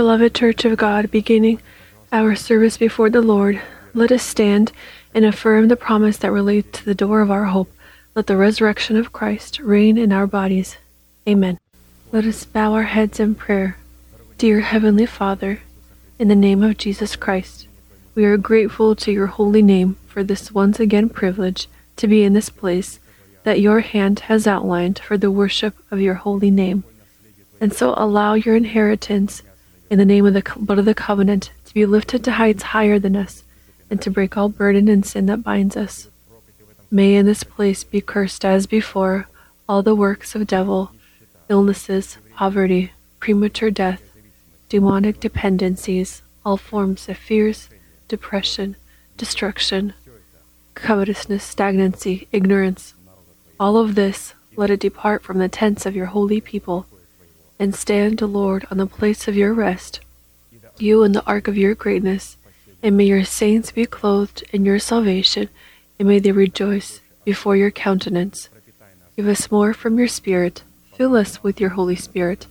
Beloved Church of God, beginning our service before the Lord, let us stand and affirm the promise that relates to the door of our hope. Let the resurrection of Christ reign in our bodies. Amen. Let us bow our heads in prayer. Dear Heavenly Father, in the name of Jesus Christ, we are grateful to your holy name for this once again privilege to be in this place that your hand has outlined for the worship of your holy name. And so allow your inheritance in the name of the blood of the covenant to be lifted to heights higher than us and to break all burden and sin that binds us. May in this place be cursed as before all the works of devil, illnesses, poverty, premature death, demonic dependencies, all forms of fears, depression, destruction, covetousness, stagnancy, ignorance. All of this let it depart from the tents of your holy people, and stand, O Lord, on the place of your rest, you in the ark of your greatness, and may your saints be clothed in your salvation, and may they rejoice before your countenance. Give us more from your Spirit, fill us with your Holy Spirit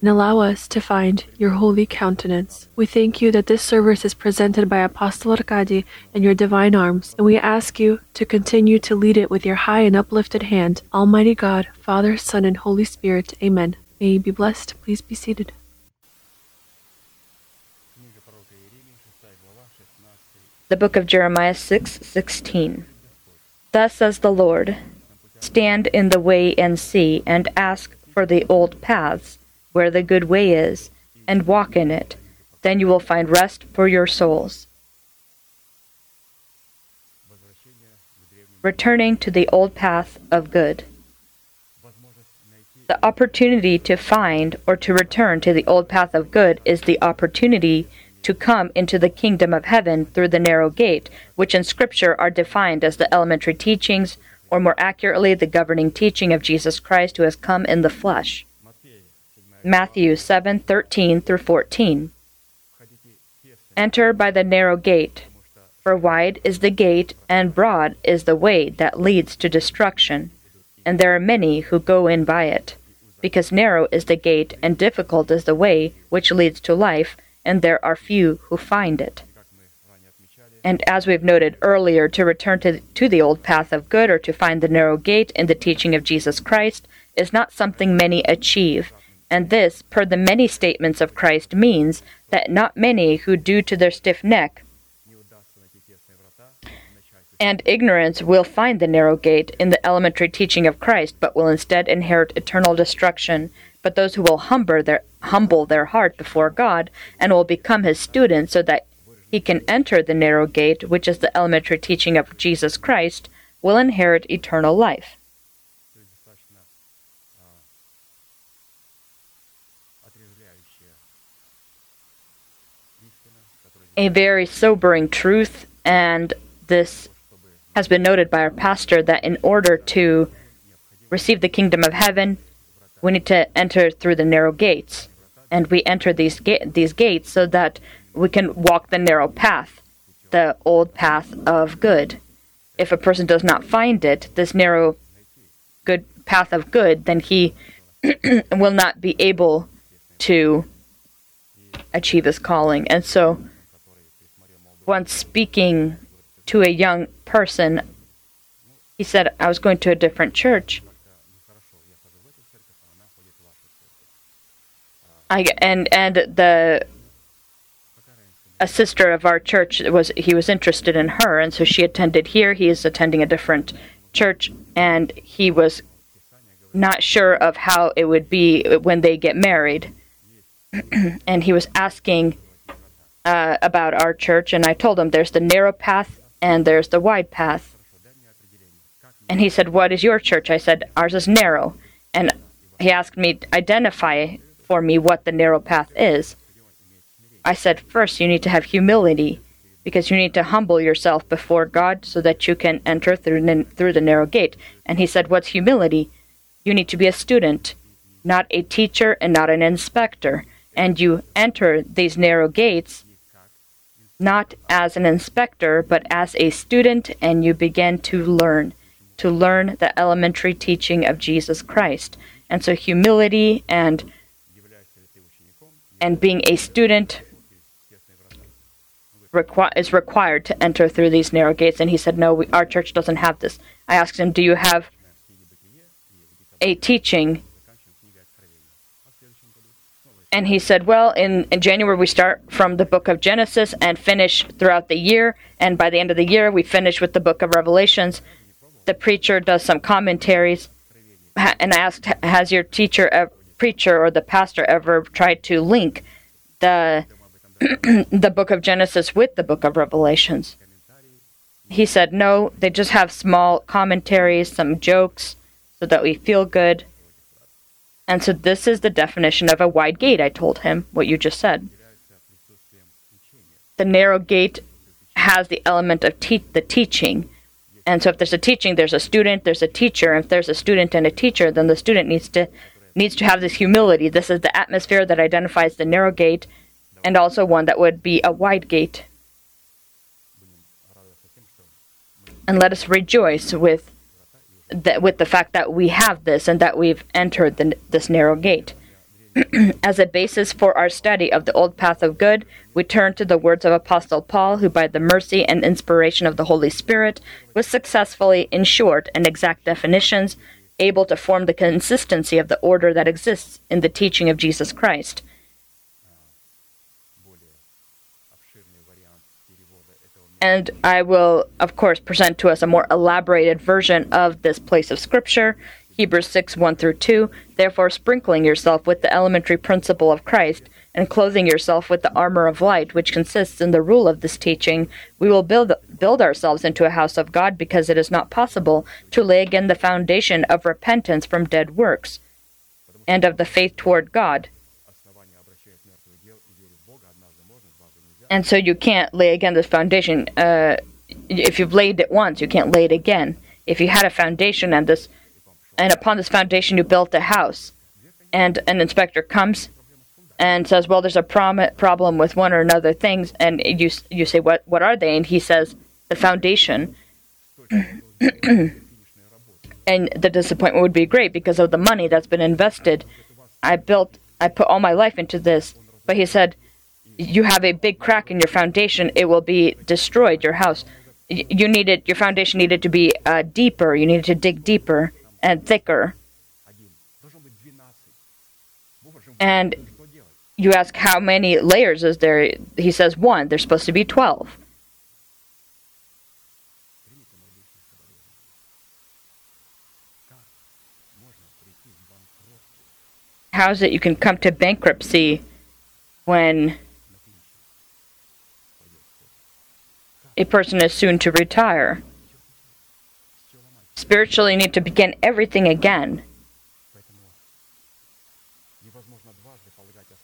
and allow us to find your holy countenance. We thank you that this service is presented by Apostle Arkady in your divine arms, and we ask you to continue to lead it with your high and uplifted hand. Almighty God, Father, Son, and Holy Spirit. Amen. May you be blessed. Please be seated. The book of Jeremiah 6 16. Thus says the Lord Stand in the way and see, and ask for the old paths where the good way is, and walk in it. Then you will find rest for your souls. Returning to the old path of good. The opportunity to find or to return to the old path of good is the opportunity to come into the kingdom of heaven through the narrow gate, which in Scripture are defined as the elementary teachings, or more accurately, the governing teaching of Jesus Christ who has come in the flesh. Matthew 7:13 through 14. Enter by the narrow gate, for wide is the gate and broad is the way that leads to destruction, and there are many who go in by it. Because narrow is the gate and difficult is the way which leads to life, and there are few who find it. And as we've noted earlier, to return to, to the old path of good or to find the narrow gate in the teaching of Jesus Christ is not something many achieve and this, per the many statements of Christ, means that not many who, due to their stiff neck and ignorance, will find the narrow gate in the elementary teaching of Christ, but will instead inherit eternal destruction. But those who will humble their, humble their heart before God and will become his students so that he can enter the narrow gate, which is the elementary teaching of Jesus Christ, will inherit eternal life. a very sobering truth, and this has been noted by our pastor that in order to receive the kingdom of heaven, we need to enter through the narrow gates, and we enter these ga- these gates so that we can walk the narrow path, the old path of good. If a person does not find it, this narrow good path of good, then he will not be able to achieve his calling. And so once speaking to a young person, he said, I was going to a different church. I, and and the a sister of our church was he was interested in her and so she attended here he is attending a different church and he was not sure of how it would be when they get married and he was asking uh, about our church, and I told him there's the narrow path and there's the wide path. And he said, What is your church? I said, Ours is narrow. And he asked me identify for me what the narrow path is. I said, First, you need to have humility because you need to humble yourself before God so that you can enter through, through the narrow gate. And he said, What's humility? You need to be a student, not a teacher and not an inspector. And you enter these narrow gates not as an inspector, but as a student, and you begin to learn, to learn the elementary teaching of Jesus Christ. And so, humility and and being a student requi- is required to enter through these narrow gates. And he said, No, we, our church doesn't have this. I asked him, Do you have a teaching? And he said, Well, in, in January we start from the book of Genesis and finish throughout the year. And by the end of the year, we finish with the book of Revelations. The preacher does some commentaries. And I asked, Has your teacher, preacher, or the pastor ever tried to link the the book of Genesis with the book of Revelations. He said, no, they just have small commentaries, some jokes, so that we feel good. And so this is the definition of a wide gate, I told him, what you just said. The narrow gate has the element of te- the teaching. And so if there's a teaching, there's a student, there's a teacher. If there's a student and a teacher, then the student needs to needs to have this humility. This is the atmosphere that identifies the narrow gate and also one that would be a wide gate. And let us rejoice with the, with the fact that we have this and that we've entered the, this narrow gate. As a basis for our study of the old path of good, we turn to the words of Apostle Paul, who, by the mercy and inspiration of the Holy Spirit, was successfully, in short and exact definitions, able to form the consistency of the order that exists in the teaching of Jesus Christ. And I will, of course, present to us a more elaborated version of this place of Scripture, Hebrews 6 1 through 2. Therefore, sprinkling yourself with the elementary principle of Christ, and clothing yourself with the armor of light, which consists in the rule of this teaching, we will build, build ourselves into a house of God, because it is not possible to lay again the foundation of repentance from dead works, and of the faith toward God. And so you can't lay again this foundation. Uh, if you've laid it once, you can't lay it again. If you had a foundation and this, and upon this foundation you built a house, and an inspector comes and says, "Well, there's a prom- problem with one or another things," and you you say, "What what are they?" And he says, "The foundation." and the disappointment would be great because of the money that's been invested. I built, I put all my life into this, but he said you have a big crack in your foundation, it will be destroyed. Your house, you needed your foundation needed to be uh, deeper. You needed to dig deeper and thicker. And you ask how many layers is there? He says one. There's supposed to be twelve. How is it you can come to bankruptcy when a person is soon to retire. Spiritually, you need to begin everything again.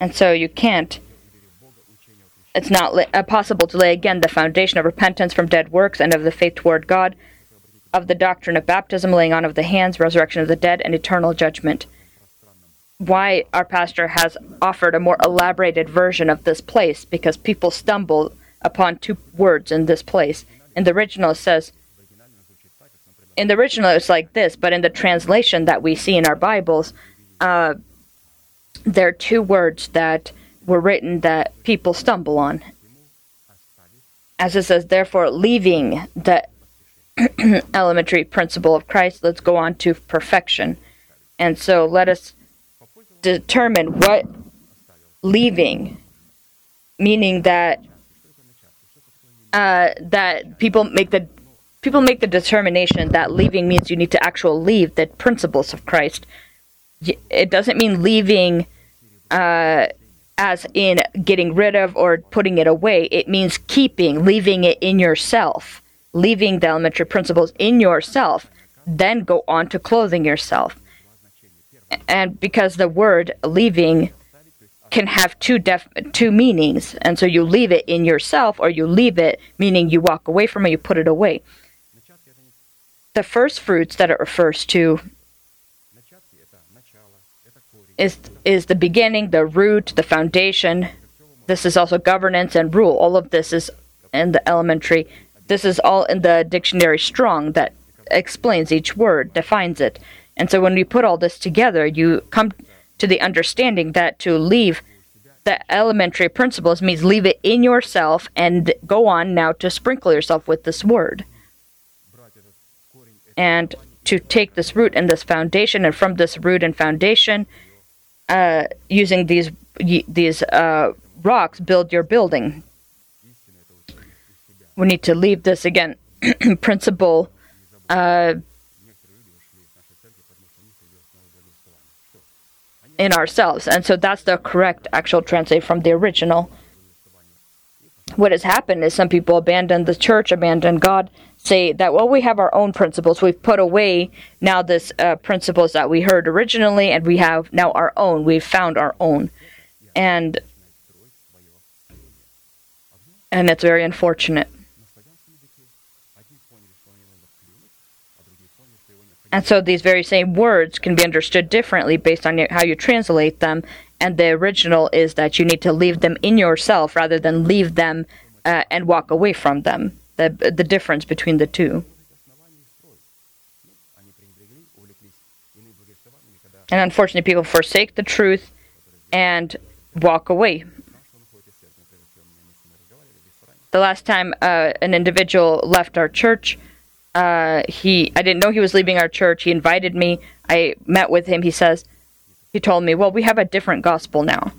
And so you can't, it's not li- uh, possible to lay again the foundation of repentance from dead works and of the faith toward God, of the doctrine of baptism, laying on of the hands, resurrection of the dead, and eternal judgment. Why our pastor has offered a more elaborated version of this place because people stumble upon two words in this place. In the original, it says, in the original, it's like this, but in the translation that we see in our Bibles, uh, there are two words that were written that people stumble on. As it says, therefore, leaving the elementary principle of Christ, let's go on to perfection. And so let us determine what leaving, meaning that uh, that people make the people make the determination that leaving means you need to actually leave the principles of Christ. It doesn't mean leaving uh, as in getting rid of or putting it away. It means keeping, leaving it in yourself, leaving the elementary principles in yourself, then go on to clothing yourself. And because the word leaving can have two def- two meanings, and so you leave it in yourself, or you leave it meaning you walk away from it, you put it away. The first fruits that it refers to is is the beginning, the root, the foundation. This is also governance and rule. All of this is in the elementary. This is all in the dictionary Strong that explains each word, defines it. And so when you put all this together, you come to the understanding that to leave the elementary principles means leave it in yourself and go on now to sprinkle yourself with this word. And to take this root and this foundation, and from this root and foundation, uh, using these these uh, rocks, build your building. We need to leave this again principle. Uh, in ourselves. And so that's the correct actual translate from the original. What has happened is some people abandon the church, abandon God, say that, well, we have our own principles. We've put away now this uh, principles that we heard originally, and we have now our own. We've found our own. And and it's very unfortunate. And so these very same words can be understood differently based on how you translate them. And the original is that you need to leave them in yourself rather than leave them uh, and walk away from them. The, the difference between the two. And unfortunately, people forsake the truth and walk away. The last time uh, an individual left our church, uh, he I didn't know he was leaving our church. He invited me. I met with him. He says, he told me, well, we have a different gospel now.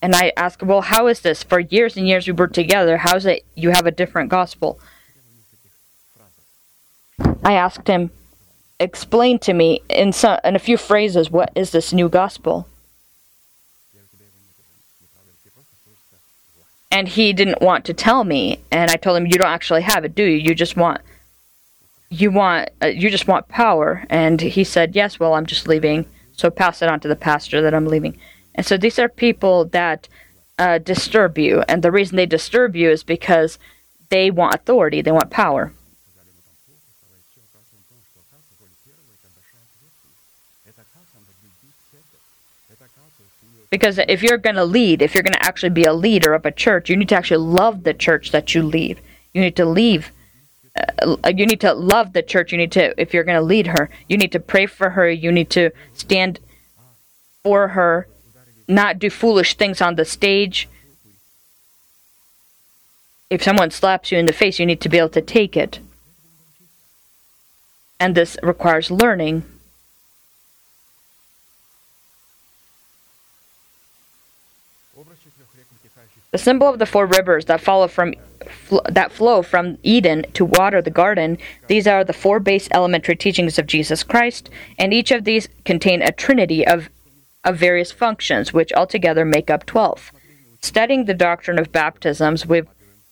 And I asked, well, how is this? For years and years we were together. How is it you have a different gospel? I asked him, explain to me in some in a few phrases what is this new gospel. And he didn't want to tell me, and I told him, "You don't actually have it, do you? You just want you want uh, you just want power. And he said yes well i'm just leaving. So pass it on to the pastor that i'm leaving. And so these are people that uh, disturb you. And the reason they disturb you is because they want authority. They want power. Because if you're going to lead if you're going to actually be a leader of a church you need to actually love the church that you leave. You need to leave Uh, you need to love the church. You need to, if you're going to lead her, you need to pray for her. You need to stand for her, not do foolish things on the stage. If someone slaps you in the face, you need to be able to take it. And this requires learning. The symbol of the four rivers that follow from fl- that flow from Eden to water the garden. These are the four base elementary teachings of Jesus Christ, and each of these contain a trinity of of various functions, which altogether make up 12. Studying the doctrine of baptisms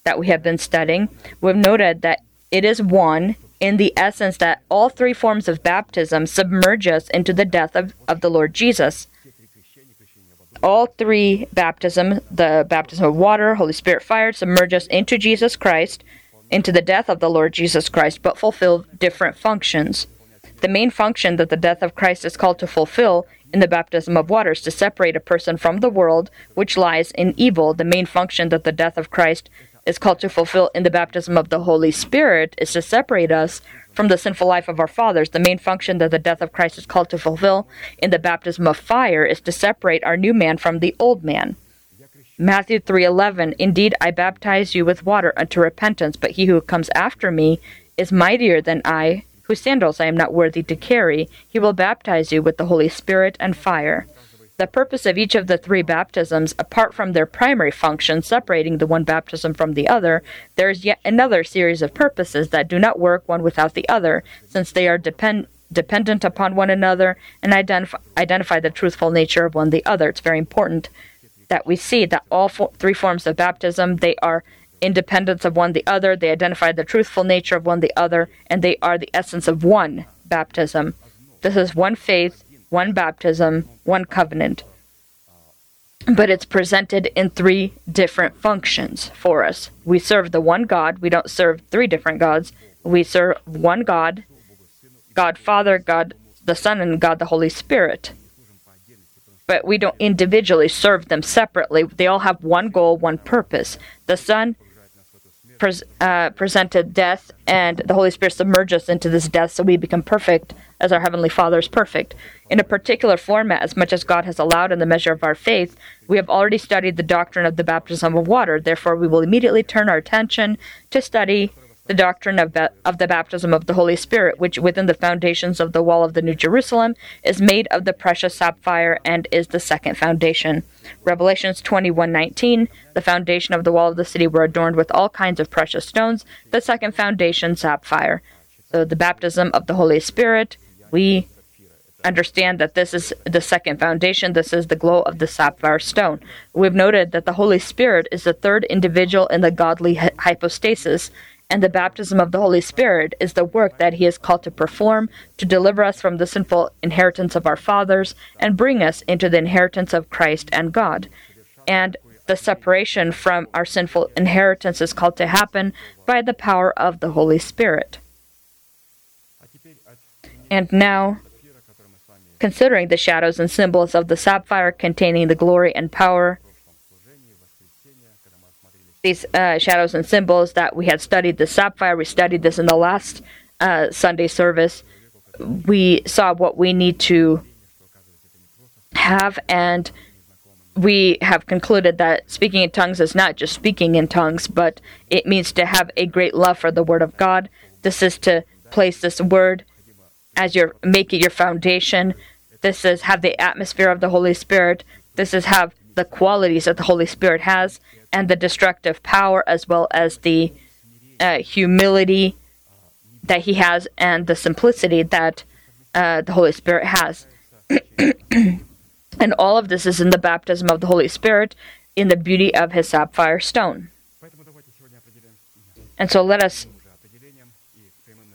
that we have been studying, we've noted that it is one in the essence that all three forms of baptism submerge us into the death of, of the Lord Jesus all three baptism, the baptism of water, Holy Spirit fire, submerge us into Jesus Christ, into the death of the Lord Jesus Christ, but fulfill different functions. The main function that the death of Christ is called to fulfill in the baptism of water is to separate a person from the world which lies in evil. The main function that the death of Christ is called to fulfill in the baptism of the Holy Spirit is to separate us from the sinful life of our fathers. The main function that the death of Christ is called to fulfill in the baptism of fire is to separate our new man from the old man. Matthew 3:11 Indeed I baptize you with water unto repentance but he who comes after me is mightier than I whose sandals I am not worthy to carry he will baptize you with the Holy Spirit and fire the purpose of each of the three baptisms, apart from their primary function separating the one baptism from the other, there is yet another series of purposes that do not work one without the other, since they are depend- dependent upon one another and identify, identify the truthful nature of one the other. It's very important that we see that all four, three forms of baptism they are independence of one the other. They identify the truthful nature of one the other, and they are the essence of one baptism. This is one faith one baptism, one covenant. But it's presented in three different functions for us. We serve the one God. We don't serve three different gods. We serve one God, God Father, God the Son, and God the Holy Spirit. But we don't individually serve them separately. They all have one goal, one purpose. The Son uh, presented death, and the Holy Spirit submerges us into this death so we become perfect as our Heavenly Father is perfect. In a particular format, as much as God has allowed in the measure of our faith, we have already studied the doctrine of the baptism of water. Therefore, we will immediately turn our attention to study the doctrine of, ba- of the baptism of the Holy Spirit, which within the foundations of the wall of the New Jerusalem is made of the precious sapphire and is the second foundation. Revelations 21:19, the foundation of the wall of the city were adorned with all kinds of precious stones, the second foundation sapphire. So the baptism of the Holy Spirit, we understand that this is the second foundation. This is the glow of the sapphire stone. We've noted that the Holy Spirit is the third individual in the godly hypostasis, and the baptism of the Holy Spirit is the work that He is called to perform to deliver us from the sinful inheritance of our fathers and bring us into the inheritance of Christ and God. And the separation from our sinful inheritance is called to happen by the power of the Holy Spirit. And now, considering the shadows and symbols of the sapphire containing the glory and power these uh, shadows and symbols that we had studied the sapphire. We studied this in the last uh, Sunday service. We saw what we need to have, and we have concluded that speaking in tongues is not just speaking in tongues, but it means to have a great love for the Word of God. This is to place this Word as your make it your foundation. This is have the atmosphere of the Holy Spirit. This is have the qualities that the Holy Spirit has and the destructive power as well as the uh, humility that he has and the simplicity that uh, the Holy Spirit has. and all of this is in the baptism of the Holy Spirit in the beauty of his sapphire stone. And so let us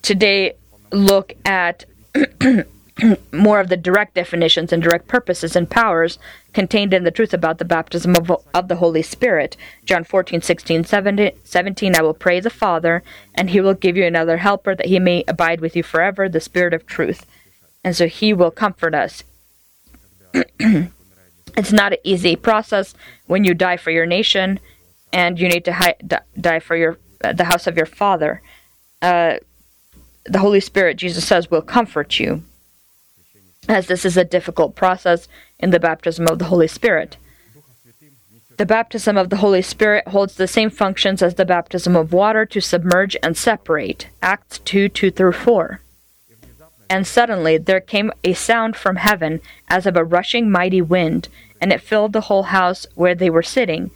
today look at more of the direct definitions and direct purposes and powers contained in the truth about the baptism of, of the Holy Spirit. John 14, 16, 17, I will pray the Father, and he will give you another helper that he may abide with you forever, the Spirit of truth. And so he will comfort us. it's not an easy process when you die for your nation and you need to hi- die for your uh, the house of your father. Uh, the Holy Spirit, Jesus says, will comfort you as this is a difficult process in the baptism of the Holy Spirit. The baptism of the Holy Spirit holds the same functions as the baptism of water to submerge and separate. Acts 2 2 through 4. And suddenly there came a sound from heaven as of a rushing mighty wind, and it filled the whole house where they were sitting.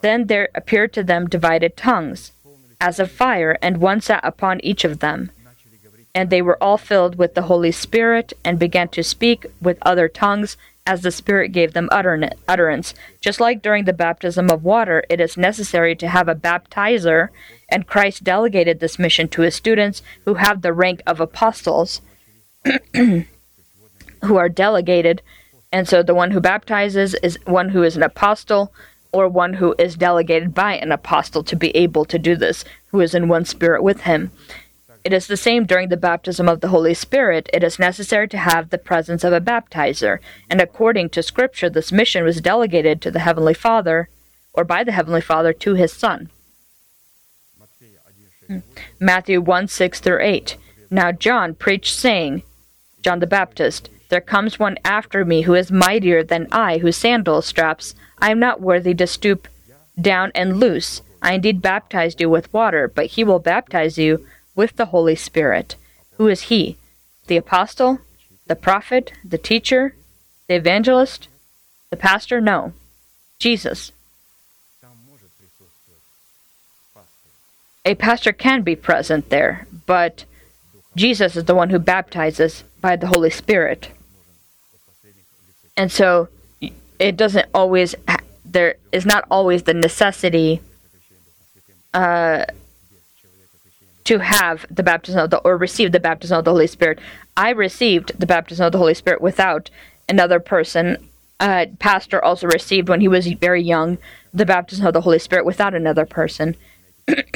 Then there appeared to them divided tongues, as of fire, and one sat upon each of them and they were all filled with the Holy Spirit and began to speak with other tongues as the Spirit gave them utterance. Just like during the baptism of water, it is necessary to have a baptizer, and Christ delegated this mission to his students who have the rank of apostles, who are delegated. And so the one who baptizes is one who is an apostle or one who is delegated by an apostle to be able to do this, who is in one spirit with him. It is the same during the baptism of the Holy Spirit. It is necessary to have the presence of a baptizer, and according to Scripture, this mission was delegated to the Heavenly Father, or by the Heavenly Father to His Son. Hmm. Matthew 1 6 through 8. Now John preached, saying, John the Baptist, There comes one after me who is mightier than I, whose sandal straps I am not worthy to stoop down and loose. I indeed baptized you with water, but he will baptize you with the Holy Spirit. Who is he? The apostle? The prophet? The teacher? The evangelist? The pastor? No. Jesus. A pastor can be present there, but Jesus is the one who baptizes by the Holy Spirit. And so it doesn't always, there is not always the necessity uh, to have the baptism of the or receive the baptism of the Holy Spirit. I received the baptism of the Holy Spirit without another person. Uh, pastor also received when he was very young the baptism of the Holy Spirit without another person.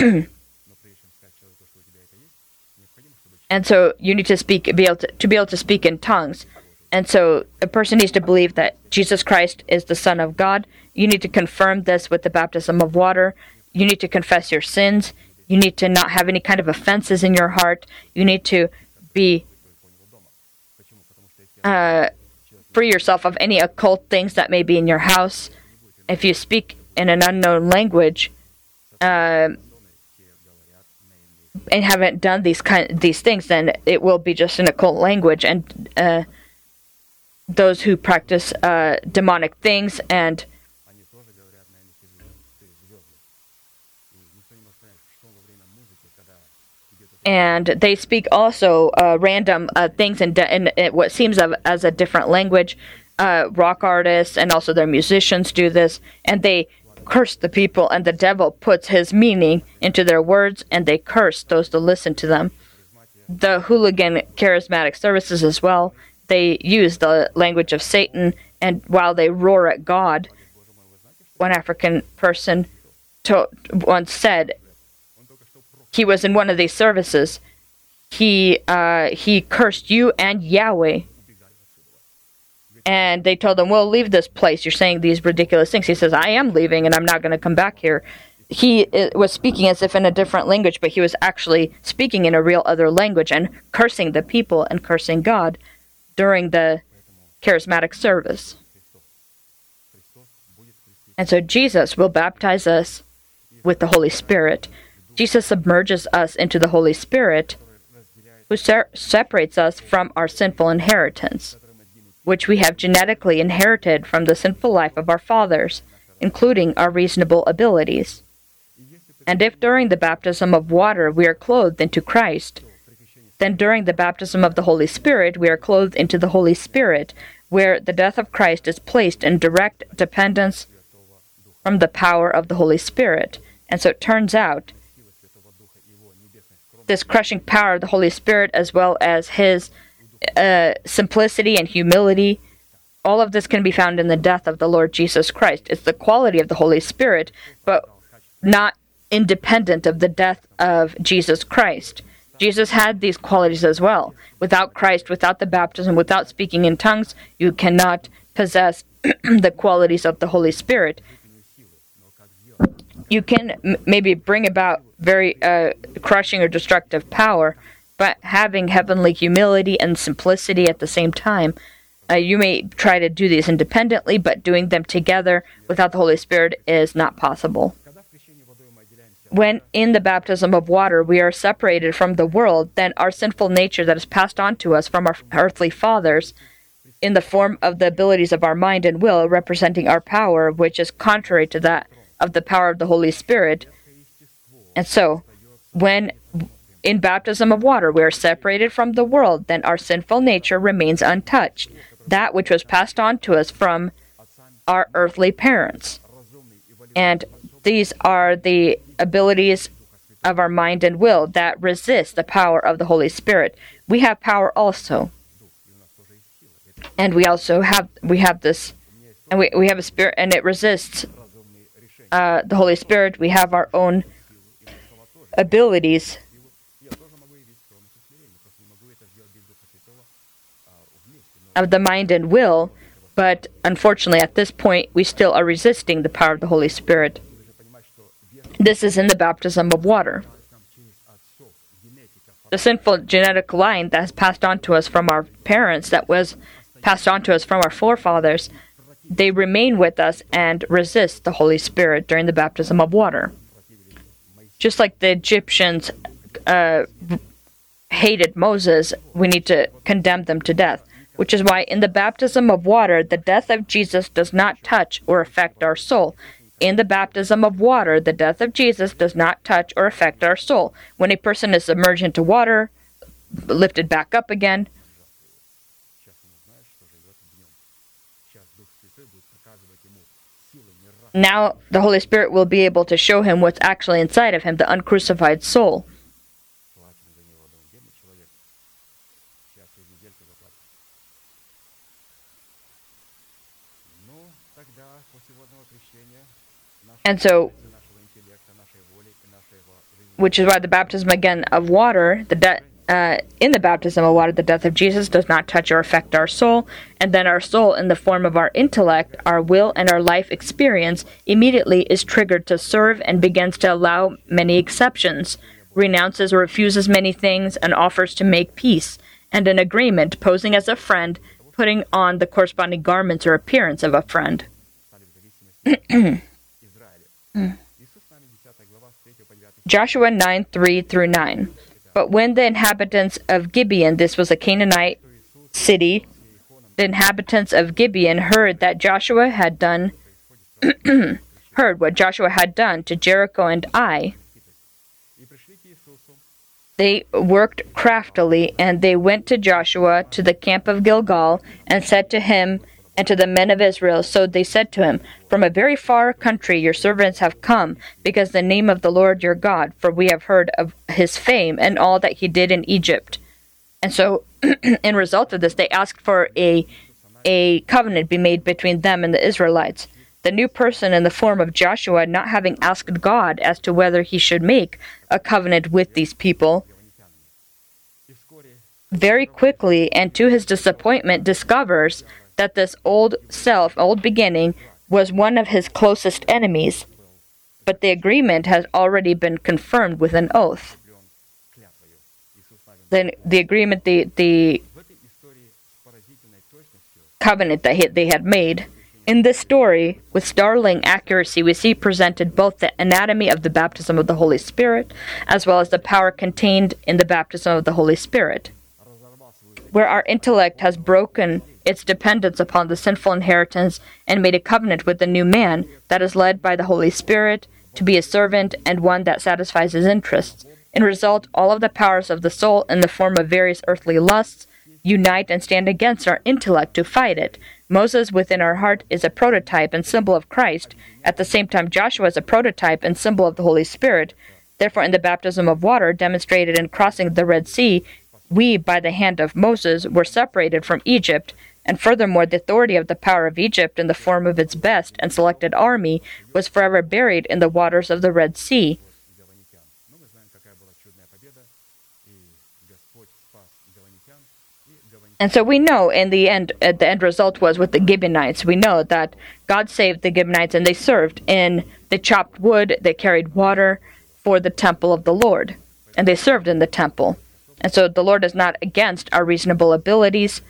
and so you need to speak be able to, to be able to speak in tongues. And so a person needs to believe that Jesus Christ is the Son of God. You need to confirm this with the baptism of water you need to confess your sins. You need to not have any kind of offenses in your heart. You need to be uh, free yourself of any occult things that may be in your house. If you speak in an unknown language uh, and haven't done these kind these things, then it will be just an occult language. And uh, those who practice uh, demonic things and and they speak also uh, random uh, things in, de- in, in, what seems of, as a different language. Uh, rock artists and also their musicians do this, and they curse the people, and the devil puts his meaning into their words, and they curse those that listen to them. The hooligan charismatic services as well they use the language of Satan, and while they roar at God, one African person to- once said, he was in one of these services. He uh, he cursed you and Yahweh. And they told him, "Well, leave this place. You're saying these ridiculous things." He says, "I am leaving, and I'm not going to come back here." He uh, was speaking as if in a different language, but he was actually speaking in a real other language and cursing the people and cursing God during the charismatic service. And so Jesus will baptize us with the Holy Spirit. Jesus submerges us into the Holy Spirit, who se- separates us from our sinful inheritance, which we have genetically inherited from the sinful life of our fathers, including our reasonable abilities. And if during the baptism of water we are clothed into Christ, then during the baptism of the Holy Spirit we are clothed into the Holy Spirit, where the death of Christ is placed in direct dependence from the power of the Holy Spirit. And so it turns out this crushing power of the Holy Spirit, as well as his uh, simplicity and humility, all of this can be found in the death of the Lord Jesus Christ. It's the quality of the Holy Spirit, but not independent of the death of Jesus Christ. Jesus had these qualities as well. Without Christ, without the baptism, without speaking in tongues, you cannot possess the qualities of the Holy Spirit. You can m- maybe bring about very uh, crushing or destructive power, but having heavenly humility and simplicity at the same time, uh, you may try to do these independently, but doing them together without the Holy Spirit is not possible. When in the baptism of water we are separated from the world, then our sinful nature that is passed on to us from our earthly fathers, in the form of the abilities of our mind and will, representing our power, which is contrary to that of the power of the Holy Spirit. And so, when in baptism of water we are separated from the world, then our sinful nature remains untouched, that which was passed on to us from our earthly parents. And these are the abilities of our mind and will that resist the power of the Holy Spirit. We have power also. And we also have we have this and we, we have a spirit and it resists uh, the Holy Spirit. We have our own abilities. Of the mind and will, but unfortunately, at this point, we still are resisting the power of the Holy Spirit. This is in the baptism of water. The sinful genetic line that has passed on to us from our parents, that was passed on to us from our forefathers, they remain with us and resist the Holy Spirit during the baptism of water. Just like the Egyptians uh, hated Moses, we need to condemn them to death, which is why in the baptism of water, the death of Jesus does not touch or affect our soul. In the baptism of water, the death of Jesus does not touch or affect our soul. When a person is submerged into water, lifted back up again, now the Holy Spirit will be able to show him what's actually inside of him, the uncrucified soul. And so, which is why the baptism again of water, the death. Uh, in the baptism of water, the death of Jesus does not touch or affect our soul, and then our soul, in the form of our intellect, our will, and our life experience, immediately is triggered to serve and begins to allow many exceptions, renounces or refuses many things, and offers to make peace and an agreement, posing as a friend, putting on the corresponding garments or appearance of a friend. Joshua 9 3 through 9. But when the inhabitants of Gibeon, this was a Canaanite city, the inhabitants of Gibeon heard that Joshua had done, heard what Joshua had done to Jericho and Ai, they worked craftily, and they went to Joshua to the camp of Gilgal and said to him, and to the men of Israel. So they said to him, From a very far country your servants have come, because the name of the Lord your God, for we have heard of his fame and all that he did in Egypt. And so, in result of this, they asked for a, a covenant be made between them and the Israelites. The new person in the form of Joshua, not having asked God as to whether he should make a covenant with these people, very quickly and to his disappointment discovers that this old self, old beginning, was one of his closest enemies, but the agreement has already been confirmed with an oath. Then the agreement, the, the covenant that they had made. In this story, with startling accuracy, we see presented both the anatomy of the baptism of the Holy Spirit as well as the power contained in the baptism of the Holy Spirit. Where our intellect has broken its dependence upon the sinful inheritance and made a covenant with the new man that is led by the Holy Spirit to be a servant and one that satisfies his interests. In result, all of the powers of the soul in the form of various earthly lusts unite and stand against our intellect to fight it. Moses within our heart is a prototype and symbol of Christ. At the same time, Joshua is a prototype and symbol of the Holy Spirit. Therefore, in the baptism of water demonstrated in crossing the Red Sea, we, by the hand of Moses, were separated from Egypt, and furthermore, the authority of the power of Egypt in the form of its best and selected army was forever buried in the waters of the Red Sea. And so we know in the end, uh, the end result was with the Gibeonites. We know that God saved the Gibeonites and they served in, they chopped wood, they carried water for the temple of the Lord, and they served in the temple. And so the Lord is not against our reasonable abilities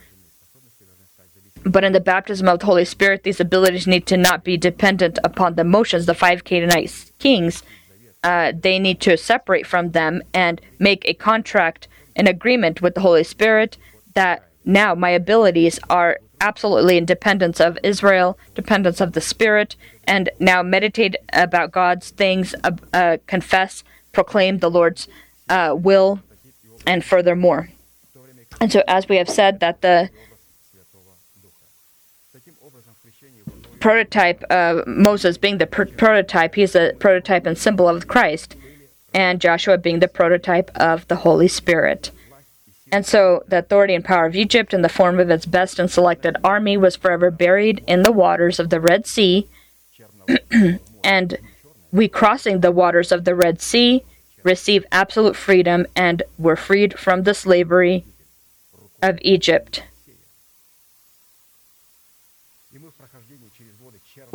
but in the baptism of the Holy Spirit, these abilities need to not be dependent upon the motions. The five Canaanite kings, uh, they need to separate from them and make a contract, an agreement with the Holy Spirit that now my abilities are absolutely in dependence of Israel, dependence of the Spirit, and now meditate about God's things, uh, uh, confess, proclaim the Lord's uh, will, and furthermore. And so, as we have said, that the prototype, Moses being the pr- prototype, he's a prototype and symbol of Christ, and Joshua being the prototype of the Holy Spirit. And so the authority and power of Egypt in the form of its best and selected army was forever buried in the waters of the Red Sea, and we crossing the waters of the Red Sea receive absolute freedom and were freed from the slavery of Egypt.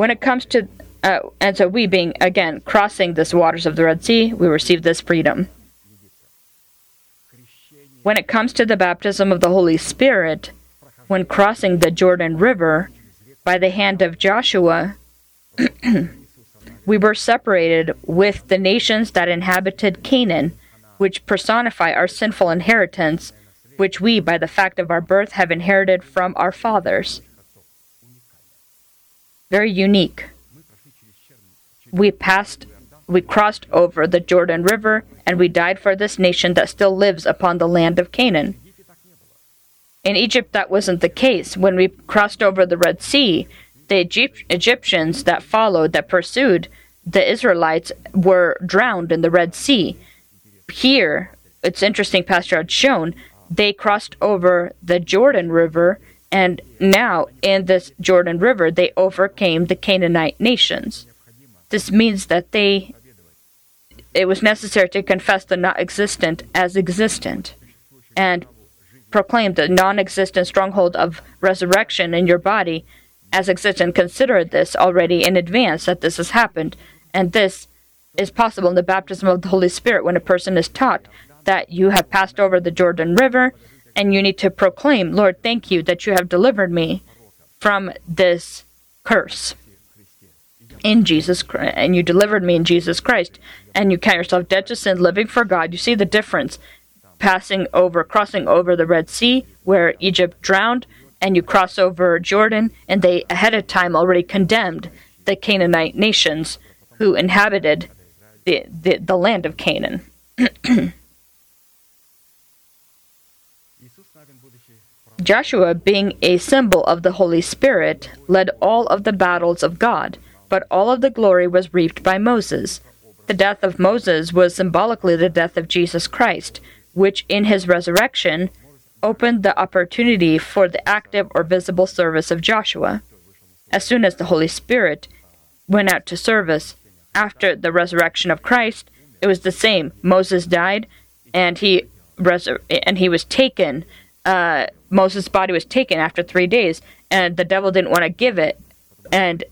When it comes to, uh, and so we being, again, crossing this waters of the Red Sea, we receive this freedom. When it comes to the baptism of the Holy Spirit, when crossing the Jordan River by the hand of Joshua, we were separated with the nations that inhabited Canaan, which personify our sinful inheritance, which we, by the fact of our birth, have inherited from our fathers very unique. We passed, we crossed over the Jordan River, and we died for this nation that still lives upon the land of Canaan. In Egypt, that wasn't the case. When we crossed over the Red Sea, the Egypt- Egyptians that followed, that pursued the Israelites, were drowned in the Red Sea. Here, it's interesting, Pastor had shown, they crossed over the Jordan River and now in this Jordan River they overcame the Canaanite nations. This means that they it was necessary to confess the not existent as existent and proclaim the non existent stronghold of resurrection in your body as existent. Consider this already in advance that this has happened. And this is possible in the baptism of the Holy Spirit when a person is taught that you have passed over the Jordan River and you need to proclaim, Lord, thank you that you have delivered me from this curse in Jesus Christ, and you delivered me in Jesus Christ, and you count yourself dead to sin, living for God. You see the difference passing over, crossing over the Red Sea, where Egypt drowned, and you cross over Jordan, and they ahead of time already condemned the Canaanite nations who inhabited the, the, the land of Canaan. Joshua, being a symbol of the Holy Spirit, led all of the battles of God, but all of the glory was reaped by Moses. The death of Moses was symbolically the death of Jesus Christ, which in his resurrection opened the opportunity for the active or visible service of Joshua. As soon as the Holy Spirit went out to service after the resurrection of Christ, it was the same. Moses died, and he and he was taken. Uh, Moses' body was taken after three days, and the devil didn't want to give it, and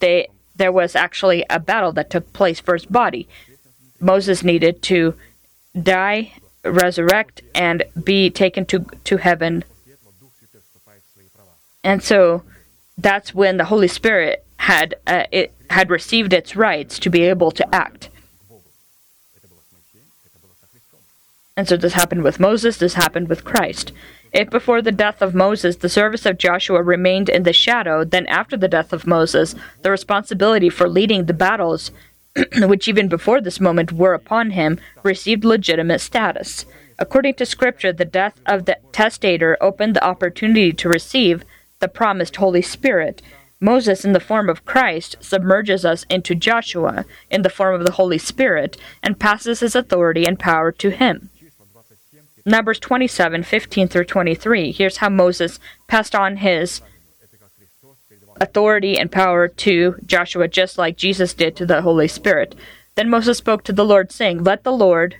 they there was actually a battle that took place for his body. Moses needed to die, resurrect, and be taken to to heaven. And so that's when the Holy Spirit had uh, it had received its rights to be able to act. And so this happened with Moses, this happened with Christ. If before the death of Moses the service of Joshua remained in the shadow, then after the death of Moses, the responsibility for leading the battles, which even before this moment were upon him, received legitimate status. According to Scripture, the death of the testator opened the opportunity to receive the promised Holy Spirit. Moses, in the form of Christ, submerges us into Joshua in the form of the Holy Spirit and passes his authority and power to him. Numbers 27, 15 through 23. Here's how Moses passed on his authority and power to Joshua, just like Jesus did to the Holy Spirit. Then Moses spoke to the Lord, saying, Let the Lord,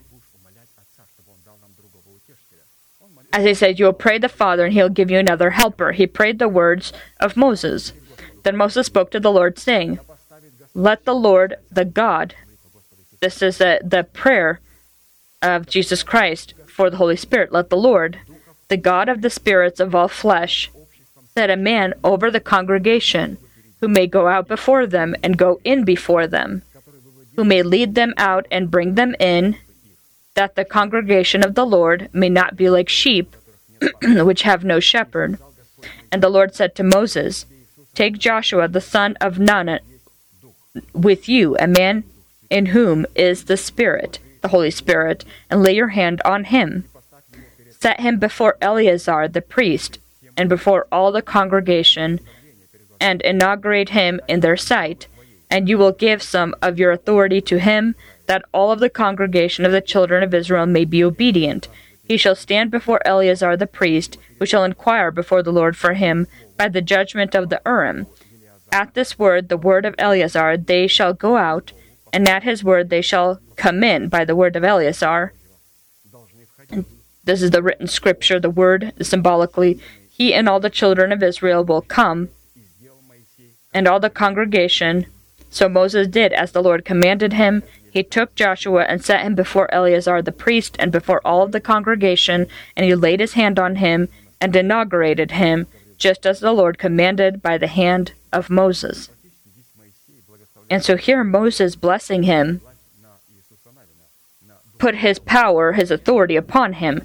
as he said, you will pray the Father, and he'll give you another helper. He prayed the words of Moses. Then Moses spoke to the Lord, saying, Let the Lord, the God, this is the, the prayer of Jesus Christ for the Holy Spirit. Let the Lord, the God of the spirits of all flesh, set a man over the congregation, who may go out before them and go in before them, who may lead them out and bring them in, that the congregation of the Lord may not be like sheep, which have no shepherd. And the Lord said to Moses, Take Joshua the son of Nun with you, a man in whom is the Spirit, the Holy Spirit, and lay your hand on him. Set him before Eleazar the priest, and before all the congregation, and inaugurate him in their sight. And you will give some of your authority to him, that all of the congregation of the children of Israel may be obedient. He shall stand before Eleazar the priest, who shall inquire before the Lord for him by the judgment of the Urim. At this word, the word of Eleazar, they shall go out, and at his word they shall come in by the word of Eleazar. This is the written scripture, the word symbolically. He and all the children of Israel will come, and all the congregation. So Moses did as the Lord commanded him. He took Joshua and set him before Eleazar the priest and before all of the congregation, and he laid his hand on him and inaugurated him, just as the Lord commanded by the hand of Moses. And so here Moses blessing him put his power, his authority upon him.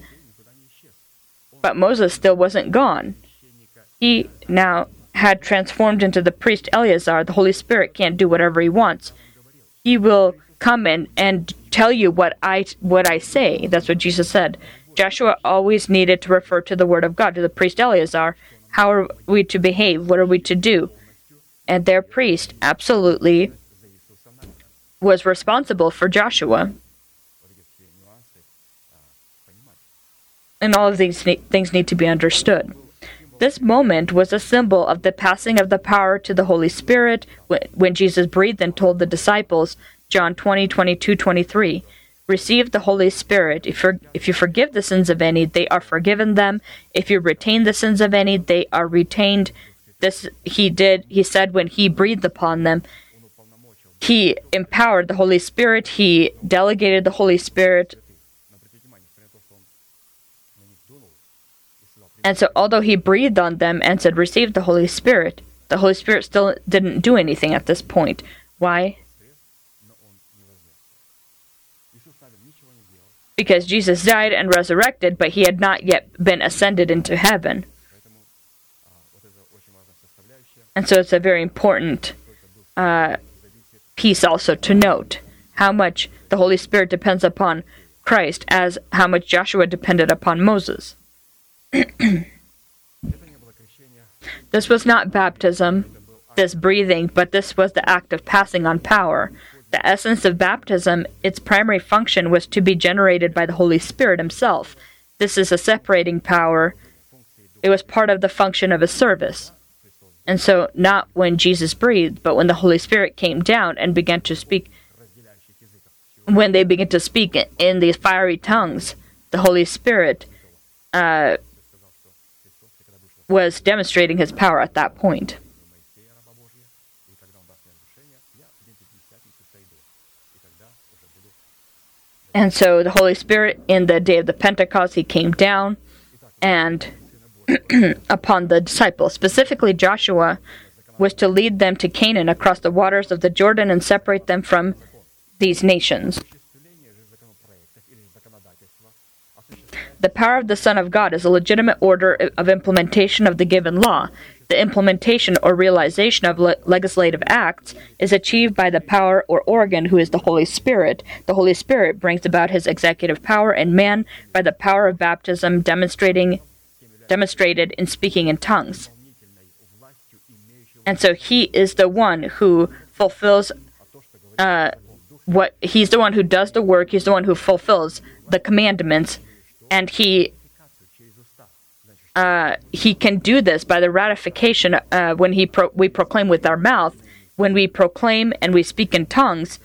But Moses still wasn't gone. He now had transformed into the priest Eleazar. The Holy Spirit can't do whatever he wants. He will come in and tell you what I what I say. That's what Jesus said. Joshua always needed to refer to the word of God to the priest Eleazar. How are we to behave? What are we to do? And their priest absolutely was responsible for Joshua. And all of these ne- things need to be understood. This moment was a symbol of the passing of the power to the Holy Spirit wh- when Jesus breathed and told the disciples, John 20, 22, 23, Receive the Holy Spirit. If, if you forgive the sins of any, they are forgiven them. If you retain the sins of any, they are retained. This he did, he said, when he breathed upon them. He empowered the Holy Spirit, he delegated the Holy Spirit. And so, although he breathed on them and said, Receive the Holy Spirit, the Holy Spirit still didn't do anything at this point. Why? Because Jesus died and resurrected, but he had not yet been ascended into heaven. And so, it's a very important uh, piece also to note how much the Holy Spirit depends upon Christ, as how much Joshua depended upon Moses this was not baptism, this breathing, but this was the act of passing on power. The essence of baptism, its primary function was to be generated by the Holy Spirit Himself. This is a separating power. It was part of the function of a service. And so, not when Jesus breathed, but when the Holy Spirit came down and began to speak, when they began to speak in these fiery tongues, the Holy Spirit uh, was demonstrating his power at that point. And so the Holy Spirit, in the day of the Pentecost, he came down and upon the disciples. Specifically, Joshua was to lead them to Canaan across the waters of the Jordan and separate them from these nations. The power of the Son of God is a legitimate order of implementation of the given law. The implementation or realization of le- legislative acts is achieved by the power or organ who is the Holy Spirit. The Holy Spirit brings about his executive power in man by the power of baptism demonstrating demonstrated in speaking in tongues. And so he is the one who fulfills uh, what he's the one who does the work, he's the one who fulfills the commandments and he uh, he can do this by the ratification uh, when he pro- we proclaim with our mouth, when we proclaim and we speak in tongues,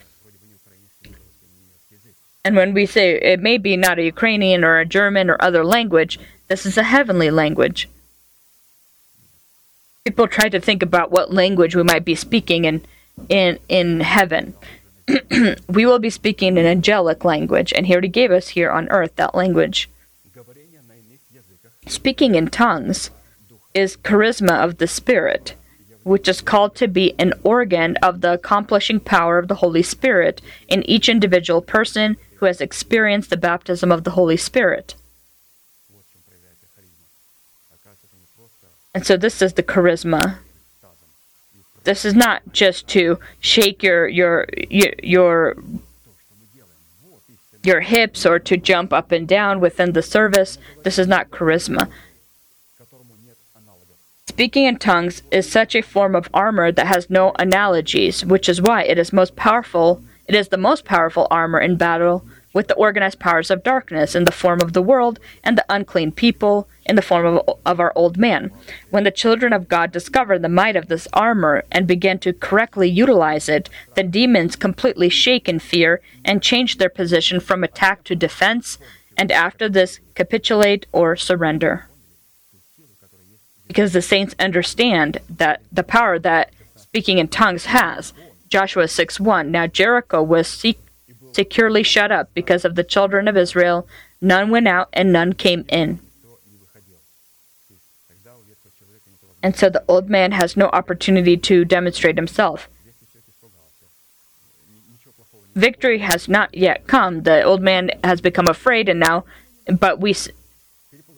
and when we say it may be not a Ukrainian or a German or other language, this is a heavenly language. People try to think about what language we might be speaking in in in heaven. we will be speaking an angelic language, and he already gave us here on earth that language. Speaking in tongues is charisma of the Spirit, which is called to be an organ of the accomplishing power of the Holy Spirit in each individual person who has experienced the baptism of the Holy Spirit. And so this is the charisma. This is not just to shake your your your your hips or to jump up and down within the service. This is not charisma. Speaking in tongues is such a form of armor that has no analogies, which is why it is most powerful. It is the most powerful armor in battle with the organized powers of darkness in the form of the world and the unclean people in the form of, of our old man. When the children of God discover the might of this armor and begin to correctly utilize it, the demons completely shake in fear and change their position from attack to defense, and after this capitulate or surrender because the saints understand that the power that speaking in tongues has. Joshua 6 1. Now Jericho was sec- securely shut up because of the children of Israel. None went out and none came in. And so the old man has no opportunity to demonstrate himself. Victory has not yet come. The old man has become afraid, and now, but we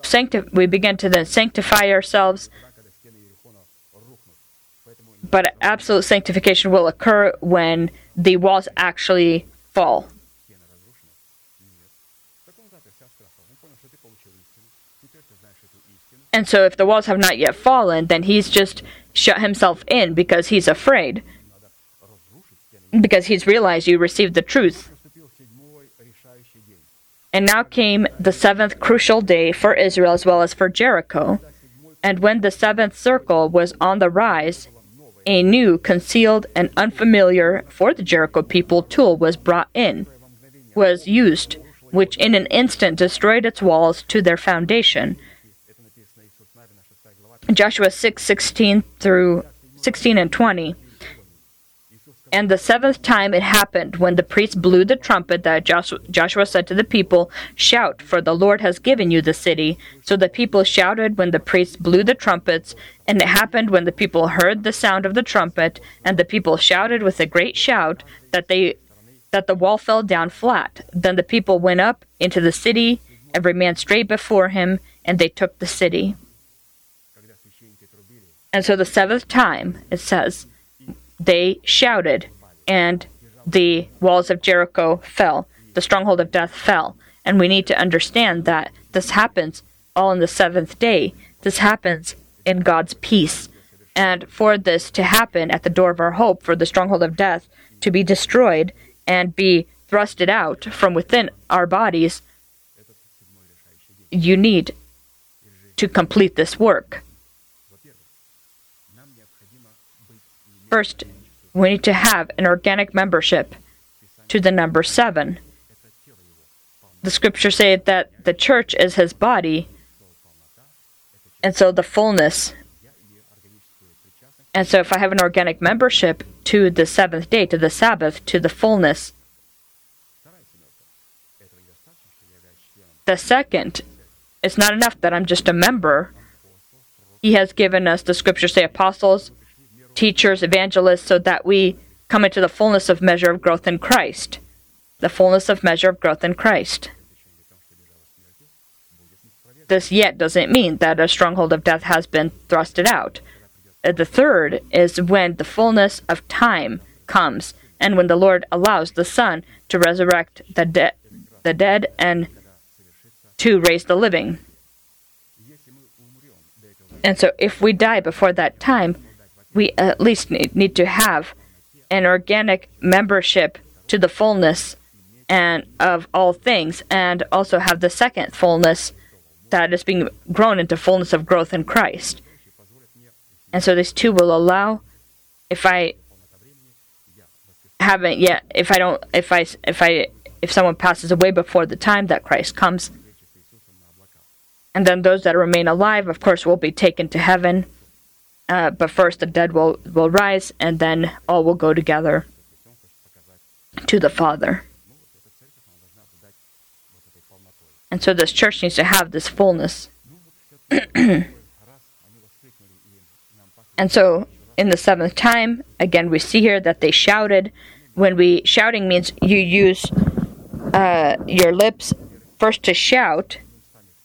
sancti- we begin to then sanctify ourselves. But absolute sanctification will occur when the walls actually fall. And so, if the walls have not yet fallen, then he's just shut himself in because he's afraid. Because he's realized you received the truth. And now came the seventh crucial day for Israel as well as for Jericho. And when the seventh circle was on the rise, a new, concealed, and unfamiliar for the Jericho people tool was brought in, was used, which in an instant destroyed its walls to their foundation. Joshua 6 16 through 16 and 20. And the seventh time it happened, when the priest blew the trumpet, that Joshua said to the people, Shout, for the Lord has given you the city. So the people shouted when the priest blew the trumpets. And it happened when the people heard the sound of the trumpet, and the people shouted with a great shout, that they that the wall fell down flat. Then the people went up into the city, every man straight before him, and they took the city. And so the seventh time, it says, they shouted, and the walls of Jericho fell. The stronghold of death fell. And we need to understand that this happens all in the seventh day. This happens in God's peace. And for this to happen at the door of our hope, for the stronghold of death to be destroyed and be thrusted out from within our bodies, you need to complete this work. First, we need to have an organic membership to the number seven. The scriptures say that the church is his body, and so the fullness. And so, if I have an organic membership to the seventh day, to the Sabbath, to the fullness, the second, it's not enough that I'm just a member. He has given us, the scriptures say, apostles, teachers, evangelists, so that we come into the fullness of measure of growth in Christ. The fullness of measure of growth in Christ. This yet doesn't mean that a stronghold of death has been thrusted out. Uh, The third is when the fullness of time comes, and when the Lord allows the Son to resurrect the, de- the dead and to raise the living. And so, if we die before that time, we at least need, need to have an organic membership to the fullness and of all things, and also have the second fullness that is being grown into fullness of growth in Christ. And so, these two will allow, if I haven't yet, if I don't, if I, if I, if someone passes away before the time that Christ comes, and then those that remain alive, of course, will be taken to heaven. Uh, but first, the dead will, will rise, and then all will go together to the Father. And so, this church needs to have this fullness. and so, in the seventh time, again, we see here that they shouted. When we shouting means you use uh, your lips first to shout.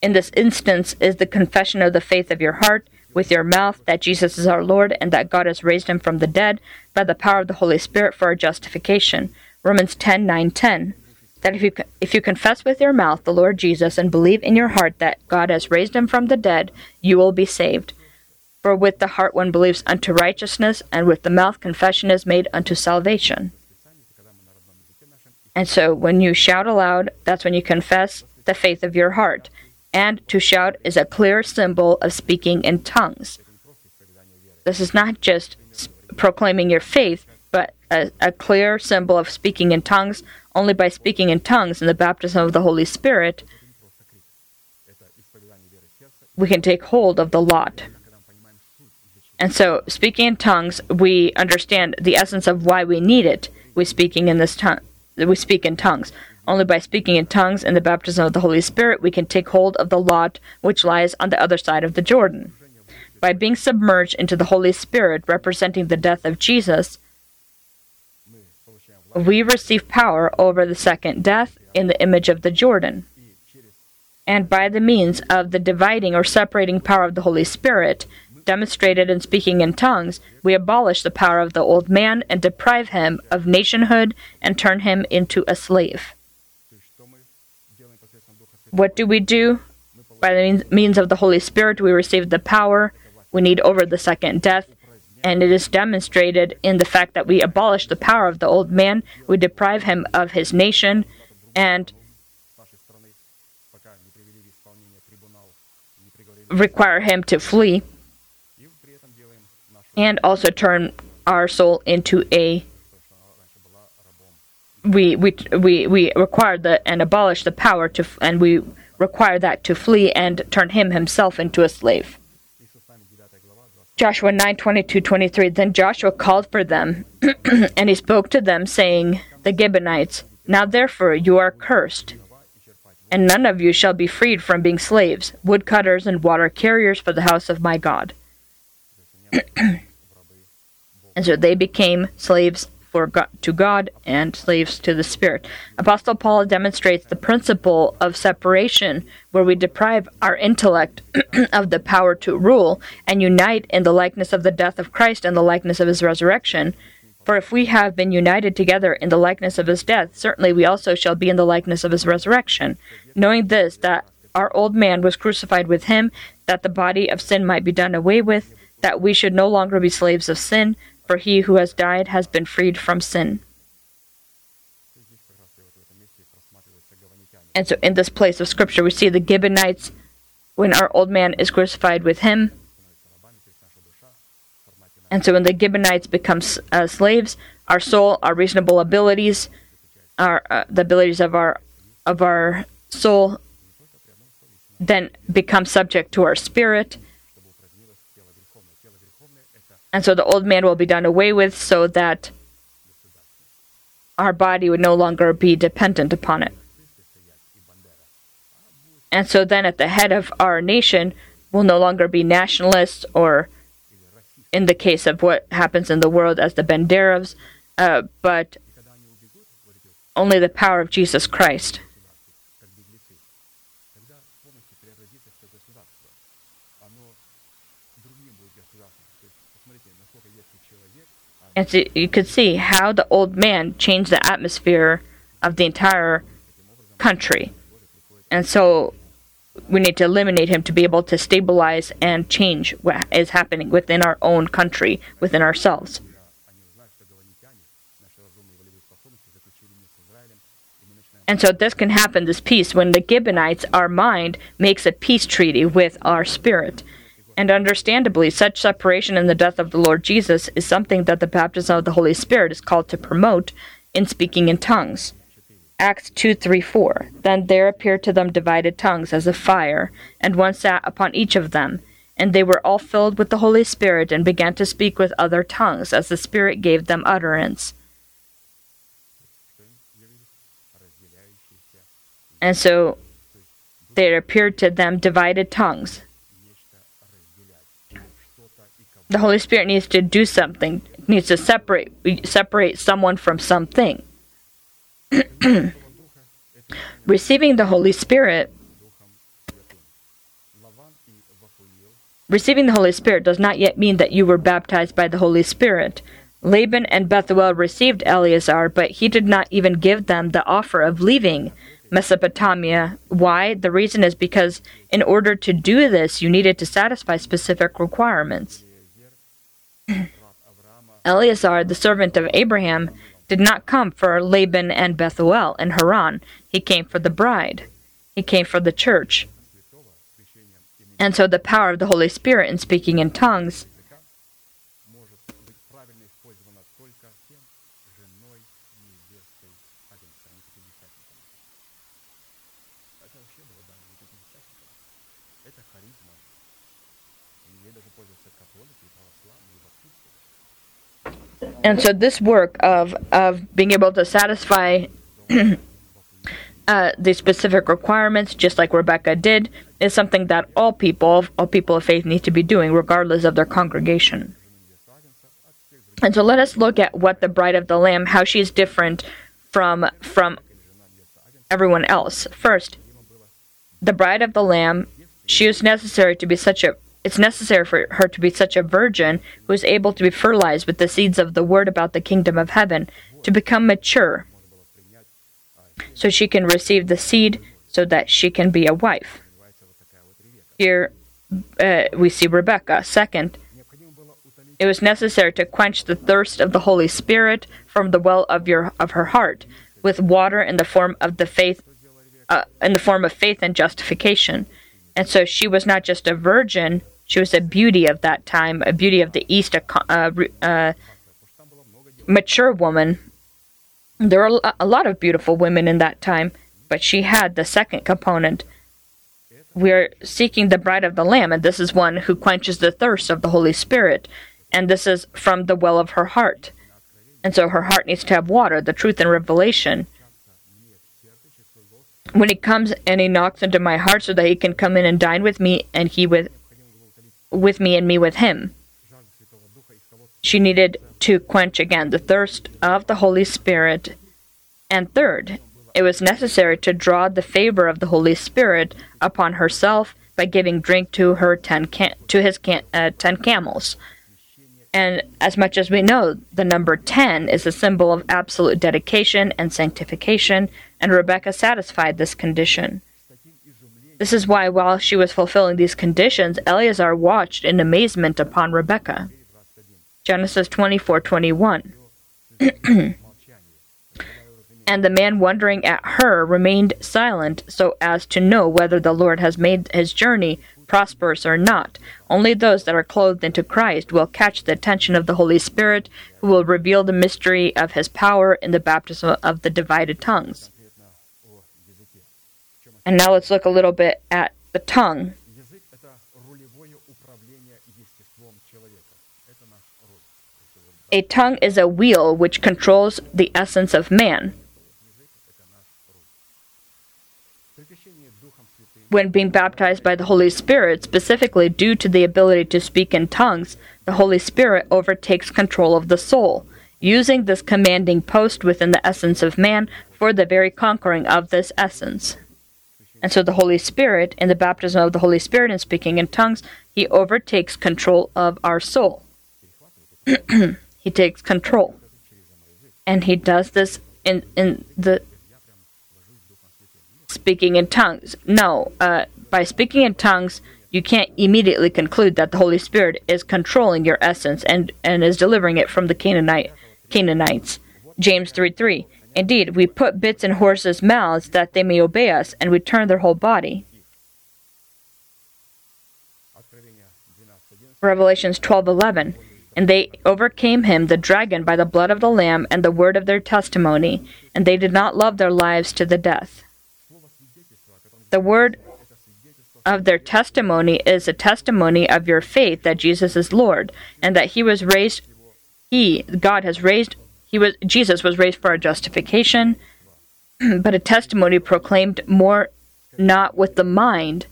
In this instance, is the confession of the faith of your heart with your mouth that Jesus is our Lord and that God has raised him from the dead by the power of the Holy Spirit for our justification. Romans 10 9 10. That if you, if you confess with your mouth the Lord Jesus and believe in your heart that God has raised him from the dead, you will be saved. For with the heart one believes unto righteousness, and with the mouth confession is made unto salvation. And so when you shout aloud, that's when you confess the faith of your heart. And to shout is a clear symbol of speaking in tongues. This is not just proclaiming your faith, but a, a clear symbol of speaking in tongues. Only by speaking in tongues in the baptism of the Holy Spirit, we can take hold of the lot. And so, speaking in tongues, we understand the essence of why we need it. We speaking in this tongue. We speak in tongues. Only by speaking in tongues and the baptism of the Holy Spirit, we can take hold of the lot which lies on the other side of the Jordan. By being submerged into the Holy Spirit, representing the death of Jesus, we receive power over the second death in the image of the Jordan. And by the means of the dividing or separating power of the Holy Spirit, demonstrated in speaking in tongues, we abolish the power of the old man and deprive him of nationhood and turn him into a slave. What do we do? By the means of the Holy Spirit, we receive the power we need over the second death, and it is demonstrated in the fact that we abolish the power of the old man, we deprive him of his nation, and require him to flee, and also turn our soul into a we we we we require the and abolish the power to and we require that to flee and turn him himself into a slave. Joshua 9 22 23. Then Joshua called for them, and he spoke to them, saying, The Gibeonites, now therefore you are cursed, and none of you shall be freed from being slaves, woodcutters, and water carriers for the house of my God. and so they became slaves for God, to God and slaves to the Spirit. Apostle Paul demonstrates the principle of separation, where we deprive our intellect of the power to rule and unite in the likeness of the death of Christ and the likeness of his resurrection. For if we have been united together in the likeness of his death, certainly we also shall be in the likeness of his resurrection. Knowing this, that our old man was crucified with him, that the body of sin might be done away with, that we should no longer be slaves of sin, for he who has died has been freed from sin. And so, in this place of scripture, we see the Gibeonites, when our old man is crucified with him. And so, when the Gibeonites become uh, slaves, our soul, our reasonable abilities, our uh, the abilities of our of our soul, then become subject to our spirit. And so the old man will be done away with so that our body would no longer be dependent upon it. And so then at the head of our nation will no longer be nationalists or, in the case of what happens in the world, as the Banderovs, uh, but only the power of Jesus Christ. and so you could see how the old man changed the atmosphere of the entire country. And so we need to eliminate him to be able to stabilize and change what is happening within our own country, within ourselves. And so this can happen, this peace, when the Gibeonites, our mind, makes a peace treaty with our spirit. And understandably, such separation in the death of the Lord Jesus is something that the baptism of the Holy Spirit is called to promote in speaking in tongues. Acts 2 3 4. Then there appeared to them divided tongues as of fire, and one sat upon each of them. And they were all filled with the Holy Spirit and began to speak with other tongues as the Spirit gave them utterance. And so there appeared to them divided tongues the Holy Spirit needs to do something, needs to separate separate someone from something. receiving the Holy Spirit Receiving the Holy Spirit does not yet mean that you were baptized by the Holy Spirit. Laban and Bethuel received Eleazar, but he did not even give them the offer of leaving Mesopotamia. Why? The reason is because in order to do this, you needed to satisfy specific requirements. Eleazar, the servant of Abraham, did not come for Laban and Bethuel and Haran. He came for the bride. He came for the church. And so the power of the Holy Spirit in speaking in tongues and so this work of of being able to satisfy uh, the specific requirements, just like Rebecca did, is something that all people, all people of faith, need to be doing, regardless of their congregation. And so let us look at what the bride of the Lamb, how she is different from from everyone else. First, the bride of the Lamb, she is necessary to be such a it's necessary for her to be such a virgin who is able to be fertilized with the seeds of the word about the kingdom of heaven, to become mature, so she can receive the seed so that she can be a wife. Here uh, we see Rebecca. Second, it was necessary to quench the thirst of the Holy Spirit from the well of your of her heart with water in the form of the faith uh, in the form of faith and justification. And so she was not just a virgin she was a beauty of that time, a beauty of the East, a, mature woman. There were a- lot of beautiful women in that time, but she had the second component. We're seeking the bride of the Lamb, and this is one who quenches the thirst of the Holy Spirit. And this is from the well of her heart. And so her heart needs to have water, the truth and revelation. When he comes and he knocks into my heart so that he can come in and dine with me and he with with me and me with him. She needed to quench again the thirst of the Holy Spirit. And third, it was necessary to draw the favor of the Holy Spirit upon herself by giving drink to her ten cam- to his cam- uh, ten camels. And as much as we know, the number 10 is a symbol of absolute dedication and sanctification, and Rebecca satisfied this condition. This is why, while she was fulfilling these conditions, Eleazar watched in amazement upon Rebecca. Genesis 24 21. and the man wondering at her remained silent so as to know whether the Lord has made his journey prosperous or not. Only those that are clothed into Christ will catch the attention of the Holy Spirit, who will reveal the mystery of his power in the baptism of the divided tongues. And now let's look a little bit at the tongue. A tongue is a wheel which controls the essence of man. When being baptized by the Holy Spirit, specifically due to the ability to speak in tongues, the Holy Spirit overtakes control of the soul, using this commanding post within the essence of man for the very conquering of this essence. And so the Holy Spirit, in the baptism of the Holy Spirit and speaking in tongues, he overtakes control of our soul. he takes control. And he does this in, in the speaking in tongues. No, uh, by speaking in tongues, you can't immediately conclude that the Holy Spirit is controlling your essence and, and is delivering it from the Canaanite, Canaanites. James 3 3. Indeed, we put bits in horses' mouths that they may obey us, and we turn their whole body. Revelations 12:11 And they overcame him the dragon by the blood of the lamb and the word of their testimony and they did not love their lives to the death. The word of their testimony is a testimony of your faith that Jesus is Lord and that he was raised he God has raised he was Jesus was raised for our justification, but a testimony proclaimed more not with the mind,